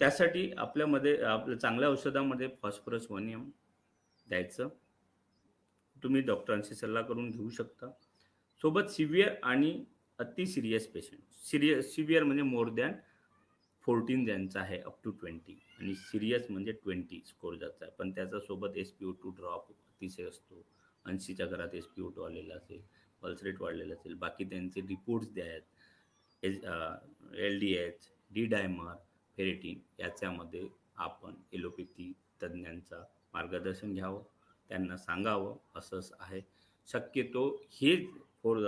त्यासाठी आपल्यामध्ये आपल्या चांगल्या औषधामध्ये फॉस्फरस वनियम द्यायचं. तुम्ही डॉक्टरांशी सल्ला करून घेऊ शकता. सोबत सिव्हिअर आणि अति सिरियस पेशंट सिरियस सिव्हिअर म्हणजे मोर दॅन फोर्टीन ज्यांचा आहे अप टू ट्वेंटी आणि सिरियस म्हणजे ट्वेंटी स्कोर ज्याचा आहे. पण त्याच्यासोबत S P O two drop अतिशय असतो. ऐंशीच्या घरात एस पी ओ टू आलेला असेल पल्स रेट वाढलेला असेल. बाकी त्यांचे reports द्यायत S L D H D dimer ferritin याच्यामध्ये आपण एलोपॅथी तज्ज्ञांचा मार्गदर्शन घ्यावं त्यांना सांगावं असंच आहे. शक्यतो हे फोर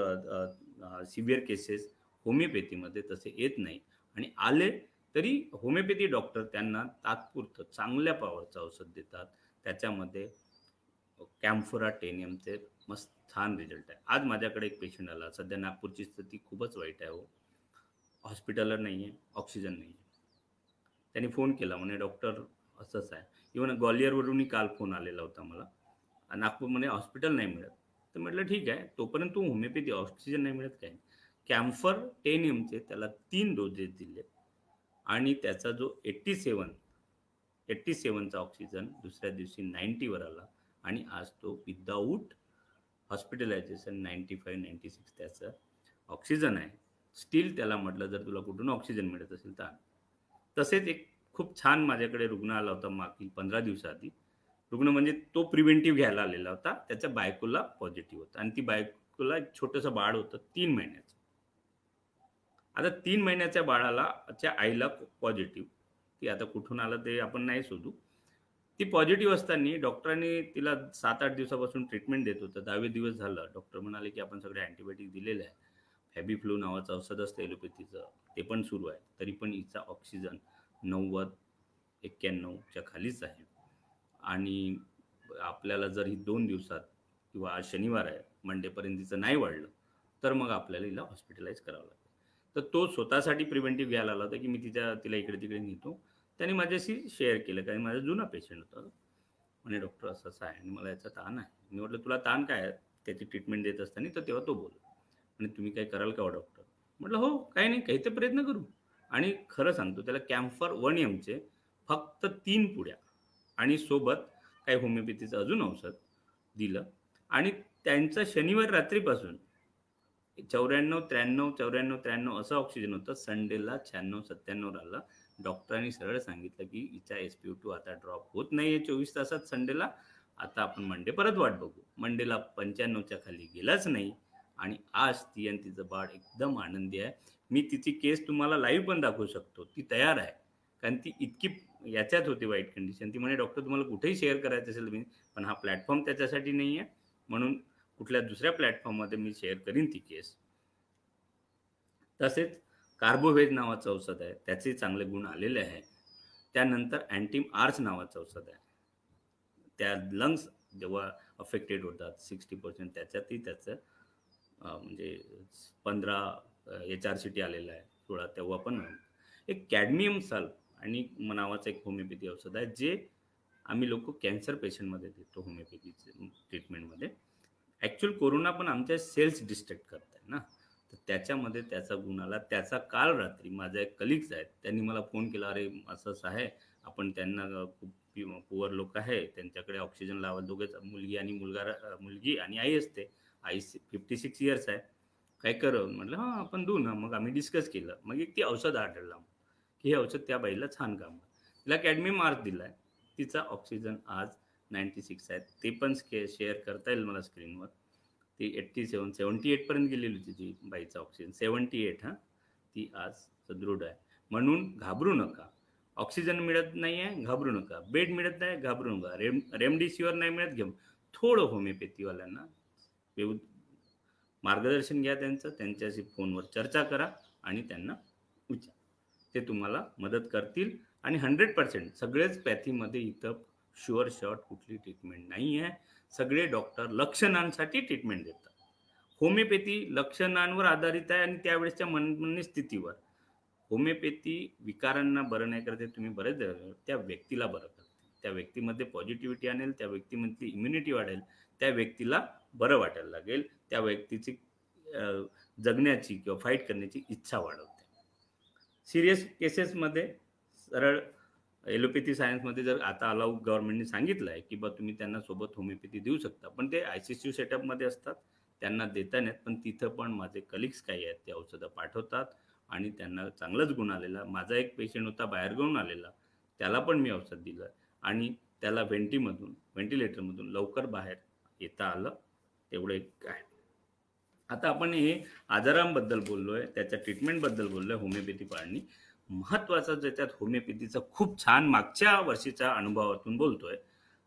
सिव्हिअर केसेस होमिओपॅथीमध्ये तसे येत नाही आणि आले तरी होमिओपॅथी डॉक्टर त्यांना तात्पुरतं चांगल्या पावरचं औषध देतात. त्याच्यामध्ये कॅम्फोरा टेनियमचे मस्त छान रिझल्ट आहे. आज माझ्याकडे एक पेशंट आला. सध्या नागपूरची स्थिती खूपच वाईट आहे हो. हॉस्पिटलर नाही आहे ऑक्सिजन नाही आहे त्यांनी फोन केला. म्हणे डॉक्टर असंच आहे. इवन ग्वालियरवरूनही काल फोन आलेला होता मला. नागपूरमध्ये हॉस्पिटल नाही मिळत. तर म्हटलं ठीक आहे तोपर्यंत तो होमिओपॅथी ऑक्सिजन नाही मिळत काय कॅम्फर टेन एमचे त्याला तीन डोजेस दिले. आणि त्याचा जो एट्टी सेवन एट्टी सेवनचा ऑक्सिजन दुसऱ्या दिवशी नाईन्टीवर आला. आणि आज तो without hospitalization ninety five ninety six त्याचं ऑक्सिजन आहे. स्टील त्याला म्हटलं जर तुला कुठून ऑक्सिजन मिळत असेल तर तसेच एक खूप छान माझ्याकडे रुग्ण आला होता मागील पंधरा दिवसाआधी. रुग्ण म्हणजे तो प्रिव्हेंटिव्ह घ्यायला आलेला होता. त्याच्या बायकोला पॉझिटिव्ह होता. आणि ती बायकोला एक छोटंसं बाळ होतं तीन महिन्याचं. आता तीन महिन्याच्या बाळाला च्या आईला पॉझिटिव्ह. ती आता कुठून आलं ते आपण नाही शोधू. ती पॉझिटिव्ह असताना डॉक्टरांनी तिला सात आठ दिवसापासून ट्रीटमेंट देत होतं. दहावे दिवस झालं. डॉक्टर म्हणाले की आपण सगळे अँटीबायोटिक दिलेले आहे फॅबीफ्लू नावाचं औषध असतं एलोपॅथीचं. ते पण सुरू आहे. तरी पण हिचा ऑक्सिजन नव्वद एक्क्याण्णवच्या खालीच आहे. आणि आपल्याला जर ही दोन दिवसात किंवा आज शनिवार आहे मंडेपर्यंत तिचं नाही वाढलं तर मग आपल्याला हिला हॉस्पिटलाइज करावं लागेल तर तो स्वतःसाठी प्रिव्हेंटिव्ह घ्यायला आला होता की मी तिच्या तिला इकडे तिकडे नेतो. त्याने माझ्याशी शेअर केलं कारण माझा जुना पेशंट होता म्हणे डॉक्टर असं असं आहे आणि मला याचा ताण आहे. मी म्हटलं तुला ताण काय आहे? त्याची ट्रीटमेंट देत असताना तर तेव्हा तो बोल आणि तुम्ही काय कराल का हो, डॉक्टर? म्हटलं हो काही नाही काही तर प्रयत्न करू. आणि खरं सांगतो त्याला कॅम्फर वन एमचे फक्त तीन पुड्या आणि सोबत काही होमिओपॅथीचं अजून औषध दिलं. आणि त्यांचं शनिवार रात्रीपासून चौऱ्याण्णव त्र्याण्णव चौऱ्याण्णव त्र्याण्णव असं ऑक्सिजन होतं. संडेला शहाण्णव सत्त्याण्णव राहिलं. डॉक्टरांनी सरळ सांगितलं की हिचा एस पी टू आता ड्रॉप होत नाही आहे चोवीस तासात संडेला आता आपण मंडे परत वाट बघू. मंडेला पंच्याण्णवच्या खाली गेलाच नाही. आणि आज ती आणि तिचं बाळ एकदम आनंदी आहे. मी तिची केस तुम्हाला लाईव्ह पण दाखवू शकतो. ती तयार आहे. कारण ती इतकी याच्यात होती वाईट कंडिशन ती म्हणे डॉक्टर तुम्हाला कुठेही शेअर करायचं असेल तुम्ही पण हा प्लॅटफॉर्म त्याच्यासाठी नाही आहे म्हणून कुठल्या दुसऱ्या प्लॅटफॉर्ममध्ये मी शेअर करीन ती केस तसेच कार्बोव्हेज नावाचं औषध आहे. त्याचे चांगले गुण आलेले आहे. त्यानंतर अँटीम आर्च नावाचं औषध आहे. त्या लंग्स जेव्हा अफेक्टेड होतात सिक्स्टी पर्सेंट त्याच्यातही त्याचं म्हणजे पंधरा एच आर सी टी आलेलं आहे सोळा तेव्हा पण. एक कॅडमियम साल आणि नावाचं एक होमिओपॅथी औषध आहे जे आम्ही लोक कॅन्सर पेशंटमध्ये देतो होमिओपॅथीचे ट्रीटमेंटमध्ये ॲक्च्युअल कोरोना पण आमच्या सेल्स डिस्ट्रॅक्ट करत आहे ना. तर त्याच्यामध्ये त्याचा गुण आला. त्याचा काल रात्री माझा एक कलिग्स आहेत त्यांनी मला फोन केला अरे असं असं आहे. आपण त्यांना खूप पुअर लोक आहे. त्यांच्याकडे ऑक्सिजन लावा दोघेच मुलगी आणि मुलगा मुलगी आणि आई असते. आई फिफ्टी सिक्स इयर्स आहे. काय कर? म्हटलं हां आपण देऊ ना. मग आम्ही डिस्कस केलं. मग एक ती औषध आढळला मग हे औषध त्या बाईला छान काम तिला कॅडमी मार्क दिला आहे तिचा ऑक्सिजन आज नाईन्टी सिक्स आहे. ते पण स्के शेअर करता येईल मला स्क्रीनवर ती एट्टी सेवन सेवन्टी एटपर्यंत गेलेली होती ती बाईचा ऑक्सिजन सेवन्टी एट हां. ती आज सदृढ आहे. म्हणून घाबरू नका. ऑक्सिजन मिळत नाही आहे घाबरू नका. बेड मिळत नाही घाबरू नका. रेम रेमडिसिवर नाही मिळत घेऊ थोडं होमिओपॅथीवाल्यांना व्यव मार्गदर्शन घ्या त्यांचं. त्यांच्याशी फोनवर चर्चा करा आणि त्यांना विचार. ते तुम्हाला मदत करतील. आणि हंड्रेड पर्सेंट सगळेच पॅथीमध्ये इथं शुअर शॉर्ट कुठली ट्रीटमेंट नाही आहे सगळे डॉक्टर लक्षणांसाठी ट्रीटमेंट देतात. होमिओपॅथी लक्षणांवर आधारित आहे आणि त्यावेळेसच्या मन स्थितीवर होमिओपॅथी विकारांना बरं नाही करते तुम्ही बरेच त्या व्यक्तीला बरं करते. त्या व्यक्तीमध्ये पॉझिटिव्हिटी आणेल त्या व्यक्तीमधली इम्युनिटी वाढेल त्या व्यक्तीला बरं वाटायला लागेल त्या व्यक्तीची जगण्याची किंवा फाईट करण्याची इच्छा वाढवते. सिरियस केसेसमध्ये सरळ एलोपॅथी सायन्समध्ये जर आता अलाऊ गव्हर्नमेंटने सांगितलं आहे की बा तुम्ही त्यांना सोबत होमिओपॅथी देऊ शकता पण ते आय सी सी यू सेटअपमध्ये असतात त्यांना देता नाहीत पण तिथं पण माझे कलिग्स काही आहेत ते औषधं पाठवतात आणि त्यांना चांगलाच गुण आलेला माझा एक पेशंट होता बाहेर घेऊन आलेला त्याला पण मी औषध दिलं आणि त्याला व्हेंटीमधून व्हेंटिलेटरमधून लवकर बाहेर येता आलं तेवढं एक आहे. आता आपण हे आजारांबद्दल बोललोय त्याच्या ट्रीटमेंटबद्दल बोललोय होमिओपॅथी पाळणी. महत्वाचं ज्याच्यात होमिओपॅथीचा खूप छान मागच्या वर्षीच्या अनुभवातून बोलतोय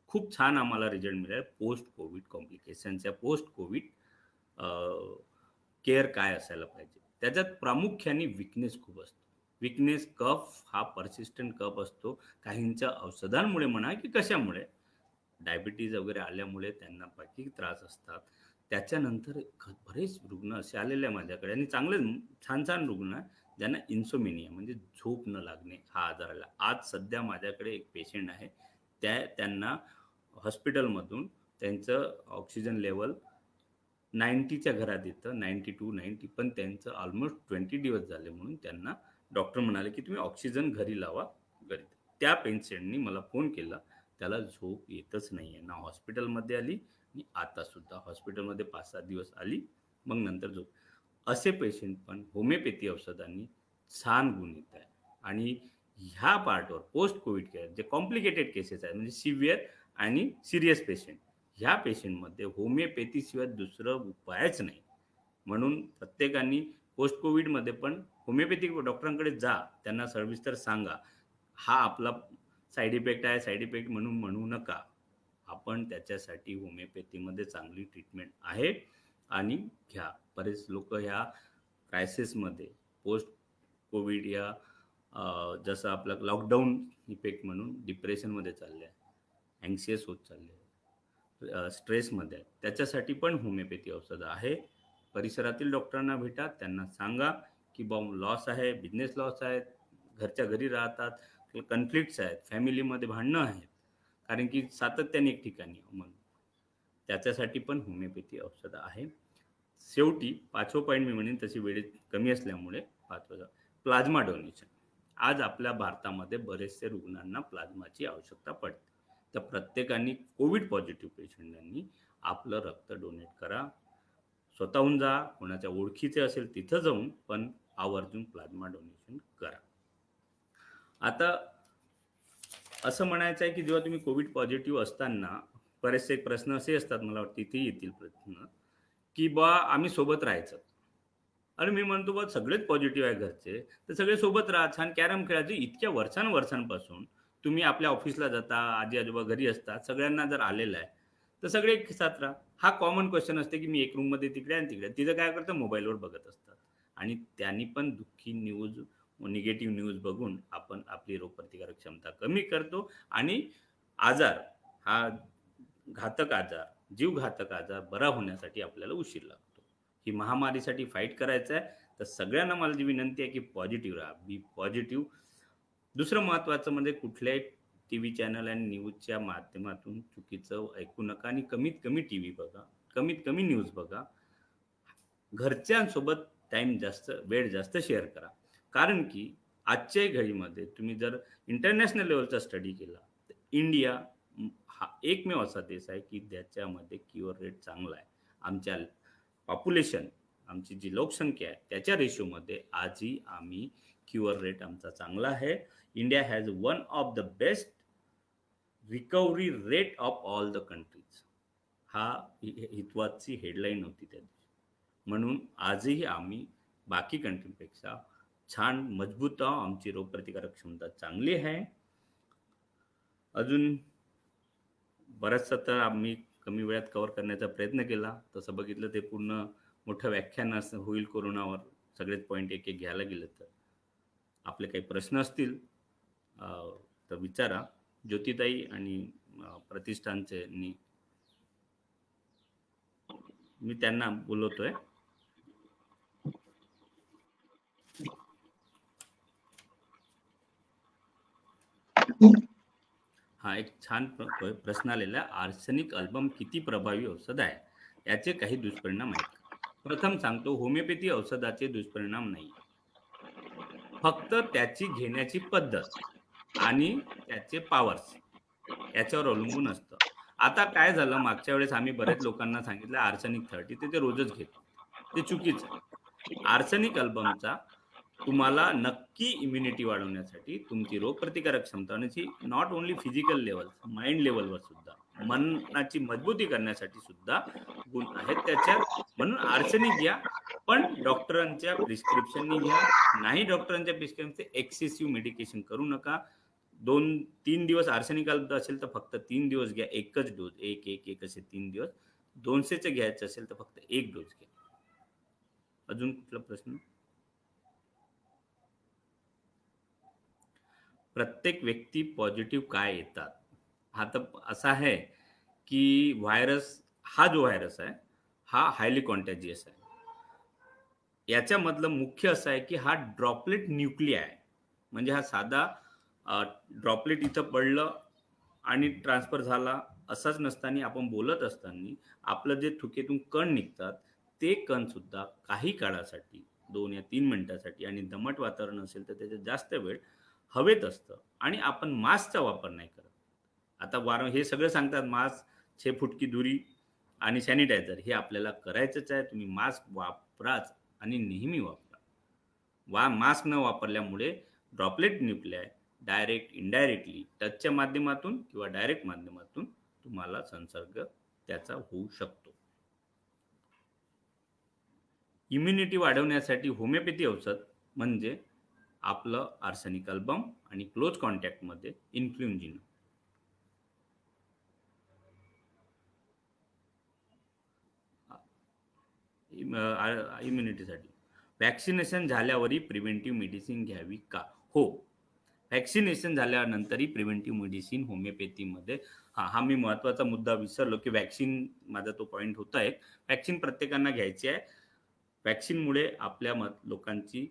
खूप छान आम्हाला रिझल्ट मिळाला. पोस्ट कोविड कॉम्प्लिकेशनच्या पोस्ट कोविड केअर काय असायला पाहिजे? त्याच्यात प्रामुख्याने विकनेस खूप असतो. विकनेस कफ हा परसिस्टंट कफ असतो. काहींच्या औषधांमुळे म्हणा की कशामुळे? डायबिटीज वगैरे आल्यामुळे त्यांना बाकी त्रास असतात. त्याच्यानंतर ख- बरेच रुग्ण असे आलेले आहे माझ्याकडे आणि चांगले छान छान रुग्ण आहे ज्यांना इन्सोमिनिया म्हणजे झोप न लागणे हा आजार आला. आज सध्या माझ्याकडे एक पेशंट आहे त्या त्यांना हॉस्पिटलमधून त्यांचं ऑक्सिजन लेवल नाईन्टीच्या घरात येतं नाईन्टी टू नाईन्टी पण त्यांचं ऑलमोस्ट ट्वेंटी दिवस झाले म्हणून त्यांना डॉक्टर म्हणाले की तुम्ही ऑक्सिजन घरी लावा घरी. त्या पेशंटनी मला फोन केला त्याला झोप येतच नाही आहे ना हॉस्पिटलमध्ये आली आणि आता सुद्धा हॉस्पिटलमध्ये पाच सात दिवस आली मग नंतर झोप. असे पेशंट पण होमिओपॅथी औषधांनी छान गुण येत आहे आणि ह्या पार्टवर पोस्ट कोविड केअर जे कॉम्प्लिकेटेड केसेस आहेत म्हणजे सिव्हिअर आणि सिरियस पेशंट ह्या पेशंटमध्ये होमिओपॅथीशिवाय दुसरं उपायच नाही. म्हणून प्रत्येकाने पोस्ट कोविडमध्ये पण होमिओपॅथिक डॉक्टरांकडे जा त्यांना सविस्तर सांगा. हा आपला साईड इफेक्ट आहे साईड इफेक्ट म्हणून म्हणू नका. आपण त्याच्यासाठी होमिओपॅथीमध्ये चांगली ट्रीटमेंट आहे. आणि घ्या. बरेच लोक ह्या क्रायसिसमध्ये पोस्ट कोविड या जसं आपलं लॉकडाऊन इफेक्ट म्हणून डिप्रेशनमध्ये चालले आहे अँक्सियस होत चालले आहे स्ट्रेसमध्ये आहे त्याच्यासाठी पण होमिओपॅथी औषधं आहे. परिसरातील डॉक्टरांना भेटा. त्यांना सांगा की बॉम्ब लॉस आहे बिझनेस लॉस आहेत घरच्या घरी राहतात कन्फ्लिक्ट्स आहेत फॅमिलीमध्ये भांडणं आहेत. कारण की सातत्याने एक ठिकाणी म्हणून त्याच्यासाठी पण होमिओपॅथी औषध आहे. शेवटी पाचवं पॉईंट मी म्हणेन तशी वेळ कमी असल्यामुळे पाचवं प्लाझ्मा डोनेशन आज आपल्या भारतामध्ये बरेचसे रुग्णांना प्लाझ्माची आवश्यकता पडते. तर प्रत्येकाने कोविड पॉझिटिव्ह पेशंटांनी आपलं रक्त डोनेट करा. स्वतःहून जा कोणाच्या ओळखीचे असेल तिथं जाऊन पण आवर्जून प्लाझ्मा डोनेशन करा. आता असं म्हणायचं आहे की जेव्हा तुम्ही कोविड पॉझिटिव्ह असताना बरेचसे प्रश्न असे असतात मला वाटते तिथे येतील प्रश्न की बा आम्ही सोबत राहायचं. आणि मी म्हणतो बा सगळेच पॉझिटिव्ह आहे घरचे तर सगळे सोबत राहा. छान कॅरम खेळायचे. इतक्या वर्षांवर्षांपासून तुम्ही आपल्या ऑफिसला जाता आजी आजोबा घरी असतात सगळ्यांना जर आलेलं आहे तर सगळे एक साथ राहा. हा कॉमन क्वेश्चन असते की मी एक रूममध्ये तिकडे आणि तिकडे. तिथं काय करतं? मोबाईलवर बघत असतात. आणि त्यांनी पण दुःखी न्यूज निगेटिव्ह न्यूज बघून आपण आपली रोगप्रतिकारक क्षमता कमी करतो. आणि आजार हा घातक आजार जीवघातक आजार बरा होण्यासाठी आपल्याला उशीर लागतो. ही महामारीसाठी फाईट करायचं आहे. तर सगळ्यांना मला जी विनंती आहे की पॉझिटिव्ह राहा. बी पॉझिटिव्ह दुसरं महत्त्वाचं म्हणजे कुठल्याही टी व्ही चॅनल आणि न्यूजच्या माध्यमातून चुकीचं ऐकू नका आणि कमीत कमी टी व्ही बघा. कमीत कमी न्यूज बघा. घरच्यांसोबत टाईम जास्त वेळ जास्त शेअर करा. कारण की आजच्या घडीमध्ये तुम्ही जर इंटरनॅशनल लेवलचा स्टडी केला तर इंडिया हा एकमेव असा देश आहे की ज्याच्यामध्ये क्युअर रेट चांगला आहे. आमच्या पॉप्युलेशन आमची जी लोकसंख्या आहे त्याच्या रेशोमध्ये आजही आम्ही क्युअर रेट आमचा चांगला आहे. India has one of the best recovery rate of all the countries हा हितवाची हेडलाईन होती त्या दिवशी म्हणून आजही आम्ही बाकी कंट्रीपेक्षा छान मजबूत आहो आमची रोगप्रतिकारक क्षमता चांगली आहे. अजून बऱ्याचसा तर आम्ही कमी वेळात कव्हर करण्याचा प्रयत्न केला. तसं बघितलं ते पूर्ण मोठं व्याख्यान असं होईल कोरोनावर. सगळेच पॉईंट एक एक घ्यायला गेलं तर. आपले काही प्रश्न असतील तर विचारा. ज्योतिताई आणि प्रतिष्ठानचे मी त्यांना बोलवतोय. हा एक छान प्रश्न आलेला. आर्सेनिक अल्बम किती प्रभावी औषध आहे? याचे काही दुष्परिणाम आहेत. प्रथम सांगतो होमिओपॅथी औषधाचे दुष्परिणाम नाही. फक्त त्याची घेण्याची पद्धत आणि त्याचे पॉवर्स याच्यावर अवलंबून असतं. आता काय झालं मागच्या वेळेस आम्ही बरेच लोकांना सांगितलं आर्सेनिक थर्टी ते ते रोजच घेतो. ते चुकीचं आर्सेनिक अल्बमचा तुम्हाला नक्की इम्युनिटी वाढवण्यासाठी तुमची रोगप्रतिकारक क्षमता आणि not only physical level mind लेवलवर सुद्धा मनाची मजबूती करण्यासाठी सुद्धा गुण आहेत त्याच्यात म्हणून आर्सेनिक घ्या पण डॉक्टरांच्या प्रिस्क्रिप्शननी घ्या. नाही डॉक्टरांच्या प्रिस्क्रिप्शन एक्सेसिव्ह मेडिकेशन करू नका. दोन तीन दिवस आर्सेनिक असेल तर फक्त तीन दिवस घ्या एकच डोस एक एक एक असे तीन दिवस. दोनशेचं घ्यायचं असेल तर फक्त एक डोस घ्या. अजून कुठला प्रश्न? प्रत्येक व्यक्ती पॉझिटिव्ह काय येतात? हा तर असा आहे की व्हायरस हा जो व्हायरस आहे हा हायली कॉन्टॅजियस आहे. याच्यामधलं मुख्य असं आहे की हा ड्रॉपलेट न्यूक्लिया आहे. म्हणजे हा साधा ड्रॉपलेट इथं पडलं आणि ट्रान्सफर झाला असाच नसताना आपण बोलत असताना आपलं जे थुकेतून कण निघतात ते कणसुद्धा काही काळासाठी दोन या तीन मिनटासाठी आणि दमट वातावरण असेल तर त्याच्यात जास्त वेळ हवेत असतं आणि आपण मास्कचा वापर नाही करत. आता वार हे सगळं सांगतात मास्क छे फुटकी दुरी आणि सॅनिटायझर हे आपल्याला करायचंच आहे. तुम्ही मास्क वापराच आणि नेहमी वापरा. वा मास्क न वापरल्यामुळे ड्रॉपलेट न्यूक्लियाय डायरेक्ट इनडायरेक्टली टचच्या माध्यमातून किंवा डायरेक्ट माध्यमातून तुम्हाला संसर्ग त्याचा होऊ शकतो. इम्युनिटी वाढवण्यासाठी होमिओपॅथी औषध म्हणजे आपलं आर्सेनिक अल्बम आणि क्लोज कॉन्टॅक्टमध्ये इन्फ्लुएन्झिन इम्युनिटीसाठी व्हॅक्सिनेशन झाल्यावरही प्रिव्हेंटिव्ह मेडिसिन घ्यावी का? हो. व्हॅक्सिनेशन झाल्यानंतरही प्रिव्हेंटिव्ह मेडिसिन होमिओपॅथीमध्ये हा हा मी महत्त्वाचा मुद्दा विसरलो की वॅक्सिन माझा तो पॉईंट होता एक. वॅक्सिन प्रत्येकांना घ्यायची आहे. वॅक्सिनमुळे आपल्या मत लोकांची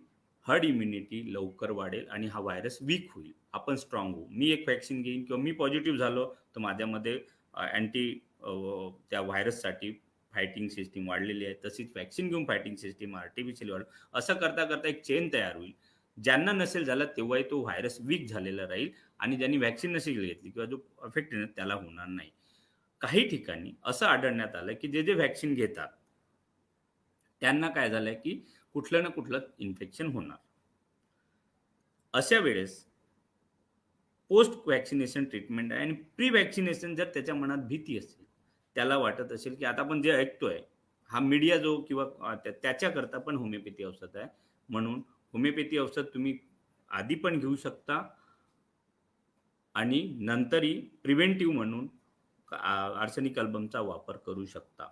हर्ड इम्युनिटी लवकर वाढेल आणि हा व्हायरस वीक होईल. आपण स्ट्रॉंग होऊ. मी एक व्हॅक्सिन घेईन किंवा मी पॉझिटिव्ह झालो तर माझ्यामध्ये अँटी त्या व्हायरससाठी फायटिंग सिस्टीम वाढलेली आहे. तशीच वॅक्सिन घेऊन फायटिंग सिस्टीम आर्टिफिशियल वाढ असं करता करता एक चेन तयार होईल. ज्यांना नसेल झाला तेव्हाही तो व्हायरस वीक झालेला राहील आणि ज्यांनी वॅक्सिन नसेल घेतली किंवा जो अफेक्ट त्याला होणार नाही. काही ठिकाणी असं आढळण्यात आलं की जे जे व्हॅक्सिन घेतात त्यांना काय झालंय की कुठलं ना कुठलं इन्फेक्शन होणार. अशा वेळेस पोस्ट वॅक्सिनेशन ट्रीटमेंट आहे आणि प्री वॅक्सिनेशन जर त्याच्या मनात भीती असेल त्याला वाटत असेल की आता आपण जे ऐकतोय हा मीडिया जो किंवा त्याच्याकरता पण होमिओपॅथी औषध आहे. म्हणून होमिओपॅथी औषध तुम्ही आधी पण घेऊ शकता आणि नंतरही प्रिव्हेंटिव्ह म्हणून आर्सेनिक अल्बमचा वापर करू शकता.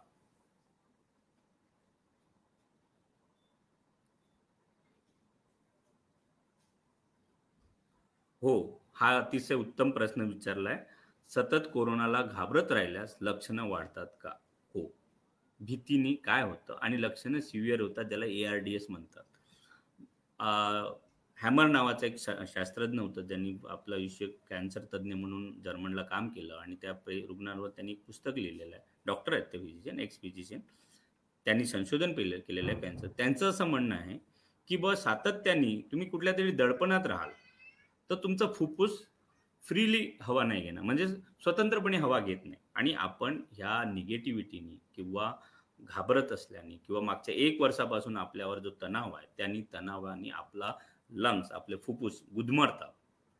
हो हा अतिशय उत्तम प्रश्न विचारलाय. सतत कोरोनाला घाबरत राहिल्यास लक्षणं वाढतात का? हो. भीतीने काय होतं? आणि लक्षणं सिव्हिअर होतात ज्याला ए आर डी एस म्हणतात. हॅमर नावाचा एक शास्त्रज्ञ होता ज्यांनी आपलं आयुष्य कॅन्सर तज्ज्ञ म्हणून जर्मनला काम केलं आणि त्या रुग्णांवर त्यांनी एक पुस्तक लिहिलेलं आहे. डॉक्टर आहेत ते फिजिशियन एक्स फिजिशियन त्यांनी संशोधन केलं केलेलं आहे कॅन्सर त्यांचं असं म्हणणं आहे की ब सातत्याने तुम्ही कुठल्या तरी दडपणात राहाल. तर तुमचा फुफ्फुस फ्रीली हवा नाही घेणं. म्हणजे स्वतंत्रपणे हवा घेत नाही. आणि आपण ह्या निगेटिव्हिटीनी किंवा घाबरत असल्याने किंवा मागच्या एक वर्षापासून आपल्यावर जो तणाव आहे त्यांनी तणावाने आपला लंग्स आपले फुफ्फुस गुदमरतात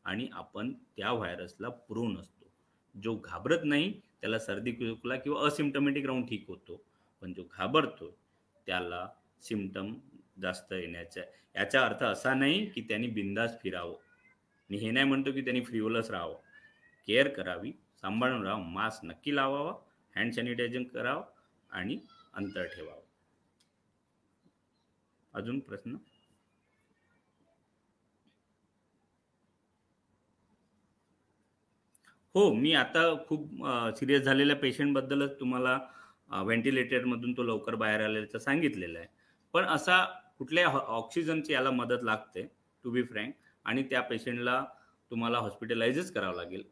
आणि आपण त्या व्हायरसला प्रोन असतो. जो घाबरत नाही त्याला सर्दी खोकला किंवा असिम्टमॅटिक राहून ठीक होतो. पण जो घाबरतो त्याला सिमटम जास्त येण्याचा याचा अर्थ असा नाही की त्यांनी बिंदास फिरावं. मी हे नाही म्हणतो की त्यांनी फ्रिवलस राहावं. केअर करावी सांभाळून राहावं मास्क नक्की लावावा हँड सॅनिटायझर करावं आणि अंतर ठेवावं. अजून प्रश्न? हो मी आता खूप सिरियस झालेल्या पेशंटबद्दलच तुम्हाला व्हेंटिलेटरमधून तो लवकर बाहेर आल्याचं सांगितलेलं आहे. पण असा कुठल्या ऑक्सिजनची याला मदत लागते टू बी फ्रँक आणि त्या पेशंटला तुम्हाला हॉस्पिटलाइजच करावं लागेल.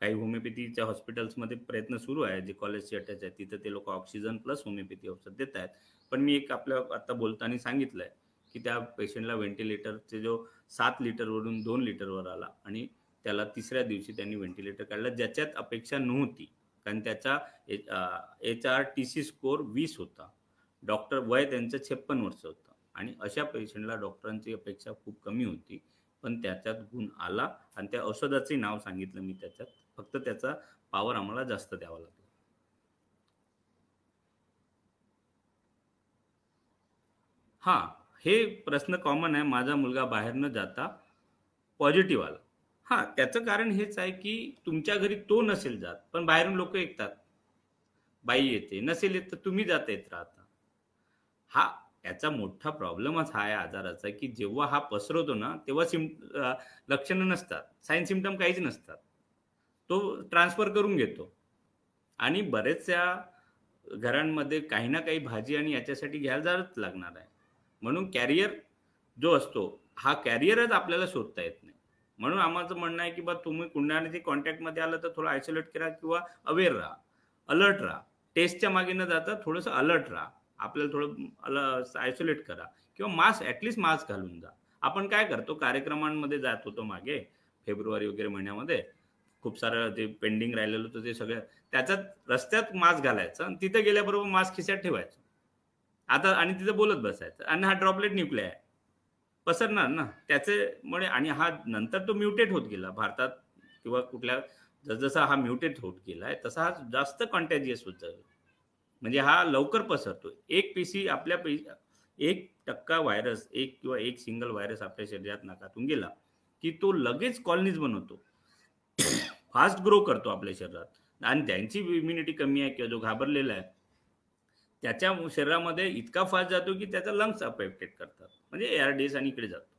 काही होमिओपॅथीच्या हॉस्पिटल्समध्ये प्रयत्न सुरू आहे जे कॉलेजचे अटॅच आहे तिथं ते लोक ऑक्सिजन प्लस होमिओपॅथी औषध देत आहेत. पण मी एक आपल्या आत्ता बोलताना सांगितलं आहे की त्या पेशंटला व्हेंटिलेटरचे जो सात लिटरवरून दोन लिटरवर आला आणि त्याला तिसऱ्या दिवशी त्यांनी व्हेंटिलेटर काढलं ज्याच्यात अपेक्षा नव्हती. कारण त्याचा H R T C score वीस होता. डॉक्टर वय त्यांचं छप्पन वर्ष होतं. आणि अशा पेशंटला डॉक्टरांची अपेक्षा खूप कमी होती. पण त्याच्यात गुण आला आणि त्या औषधाचे नाव सांगितलं मी त्याच्यात. फक्त त्याचा पावर आम्हाला जास्त द्यावा लागला. हा हे प्रश्न कॉमन आहे. माझा मुलगा बाहेर न जाता पॉझिटिव्ह आला. हा त्याचं कारण हेच आहे की तुमच्या घरी तो नसेल जात पण बाहेरून लोक ऐकतात. बाई येते नसेल येत तर तुम्ही जात येत राहता. हा याचा मोठा प्रॉब्लेमच हा आहे आजाराचा की जेव्हा हा पसरवतो ना तेव्हा सिम लक्षणं नसतात. साईन सिमटम काहीच नसतात. तो ट्रान्सफर करून घेतो. आणि बरेचशा घरांमध्ये काही ना काही भाजी आणि याच्यासाठी घ्यायला जावंच लागणार आहे. म्हणून कॅरियर जो असतो हा कॅरियरच आपल्याला शोधता येत नाही. म्हणून आम्हाचं म्हणणं आहे की बा तुम्ही कुणाने कॉन्टॅक्टमध्ये आलं तर थोडं आयसोलेट करा किंवा अवेअर राहा. अलर्ट राहा. टेस्टच्या मागे न जाता थोडंसं अलर्ट राहा. आपल्याला थोडं आयसोलेट करा. किंवा मास्क ॲटलिस्ट मास्क घालून जा. आपण काय करतो कार्यक्रमांमध्ये जात होतो मागे फेब्रुवारी वगैरे महिन्यामध्ये. खूप सारं ते पेंडिंग राहिलेलं होतं ते सगळं. त्याच्यात रस्त्यात मास्क घालायचं आणि तिथं गेल्याबरोबर मास्क खिशात ठेवायचं. आता आणि तिथं बोलत बसायचं. आणि हा ड्रॉपलेट न्यूक्लिया आहे. पसरणार ना? त्याच्यामुळे आणि हा नंतर तो म्युटेट होत गेला. भारतात किंवा कुठल्या जसजसा हा म्युटेट होत गेला आहे तसा हा जास्त कॉन्टॅजियस होत म्हणजे हा लवकर पसरतो. एक पेशी आपल्या पी एक टक्का व्हायरस एक किंवा एक सिंगल व्हायरस आपल्या शरीरात नाकातून गेला की तो लगेच कॉलनीज बनवतो. फास्ट ग्रो करतो आपल्या शरीरात. आणि त्यांची इम्युनिटी कमी आहे किंवा जो घाबरलेला आहे त्याच्या शरीरामध्ये इतका फास्ट जातो की त्याचा लंग्स अफेक्टेड करतात. म्हणजे एअर डेस आणि इकडे जातो.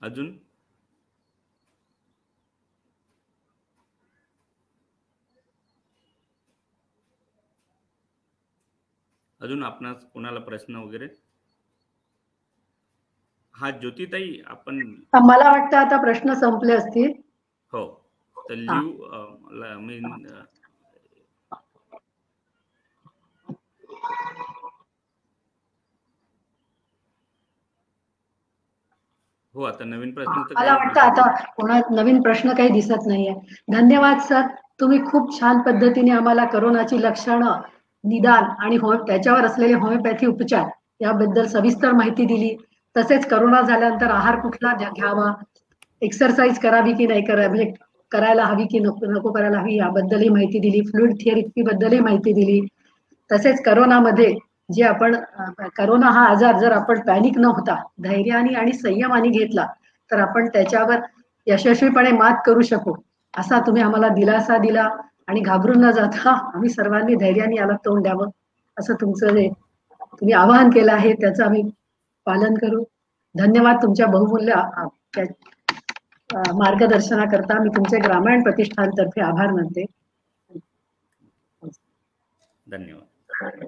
अजून? अजून आपणास कोणाला प्रश्न वगैरे? हा ज्योतिताई आपण मला वाटतं आता प्रश्न संपले असतील. हो. तर लिव मीन हो आता नवीन प्रश्न मला वाटतं आता कोणा नवीन प्रश्न काही दिसत नाहीये. धन्यवाद सर. तुम्ही खूप छान पद्धतीने आम्हाला करोनाची लक्षणं निदान आणि हो त्याच्यावर असलेले होमिओपॅथी उपचार याबद्दल सविस्तर माहिती दिली. तसेच करोना झाल्यानंतर आहार कुठला घ्यावा. एक्सरसाइज करावी की नाही करावी म्हणजे करायला हवी की नको नको करायला हवी याबद्दलही माहिती दिली. फ्लुइड थिअरपी बद्दलही माहिती दिली. तसेच करोनामध्ये जे आपण करोना हा आजार जर आपण पॅनिक न होता धैर्याने आणि संयमाने घेतला तर आपण त्याच्यावर यशस्वीपणे मात करू शकू असा तुम्ही आम्हाला दिलासा दिला. आणि घाबरून न जाता आम्ही सर्वांनी धैर्याने याला तोंड द्यावं असं तुमचं जे तुम्ही आवाहन केलं आहे त्याचं आम्ही पालन करू. धन्यवाद तुमच्या बहुमूल्य मार्गदर्शनाकरता मी तुमचे ग्रामीण प्रतिष्ठानतर्फे आभार मानते. धन्यवाद.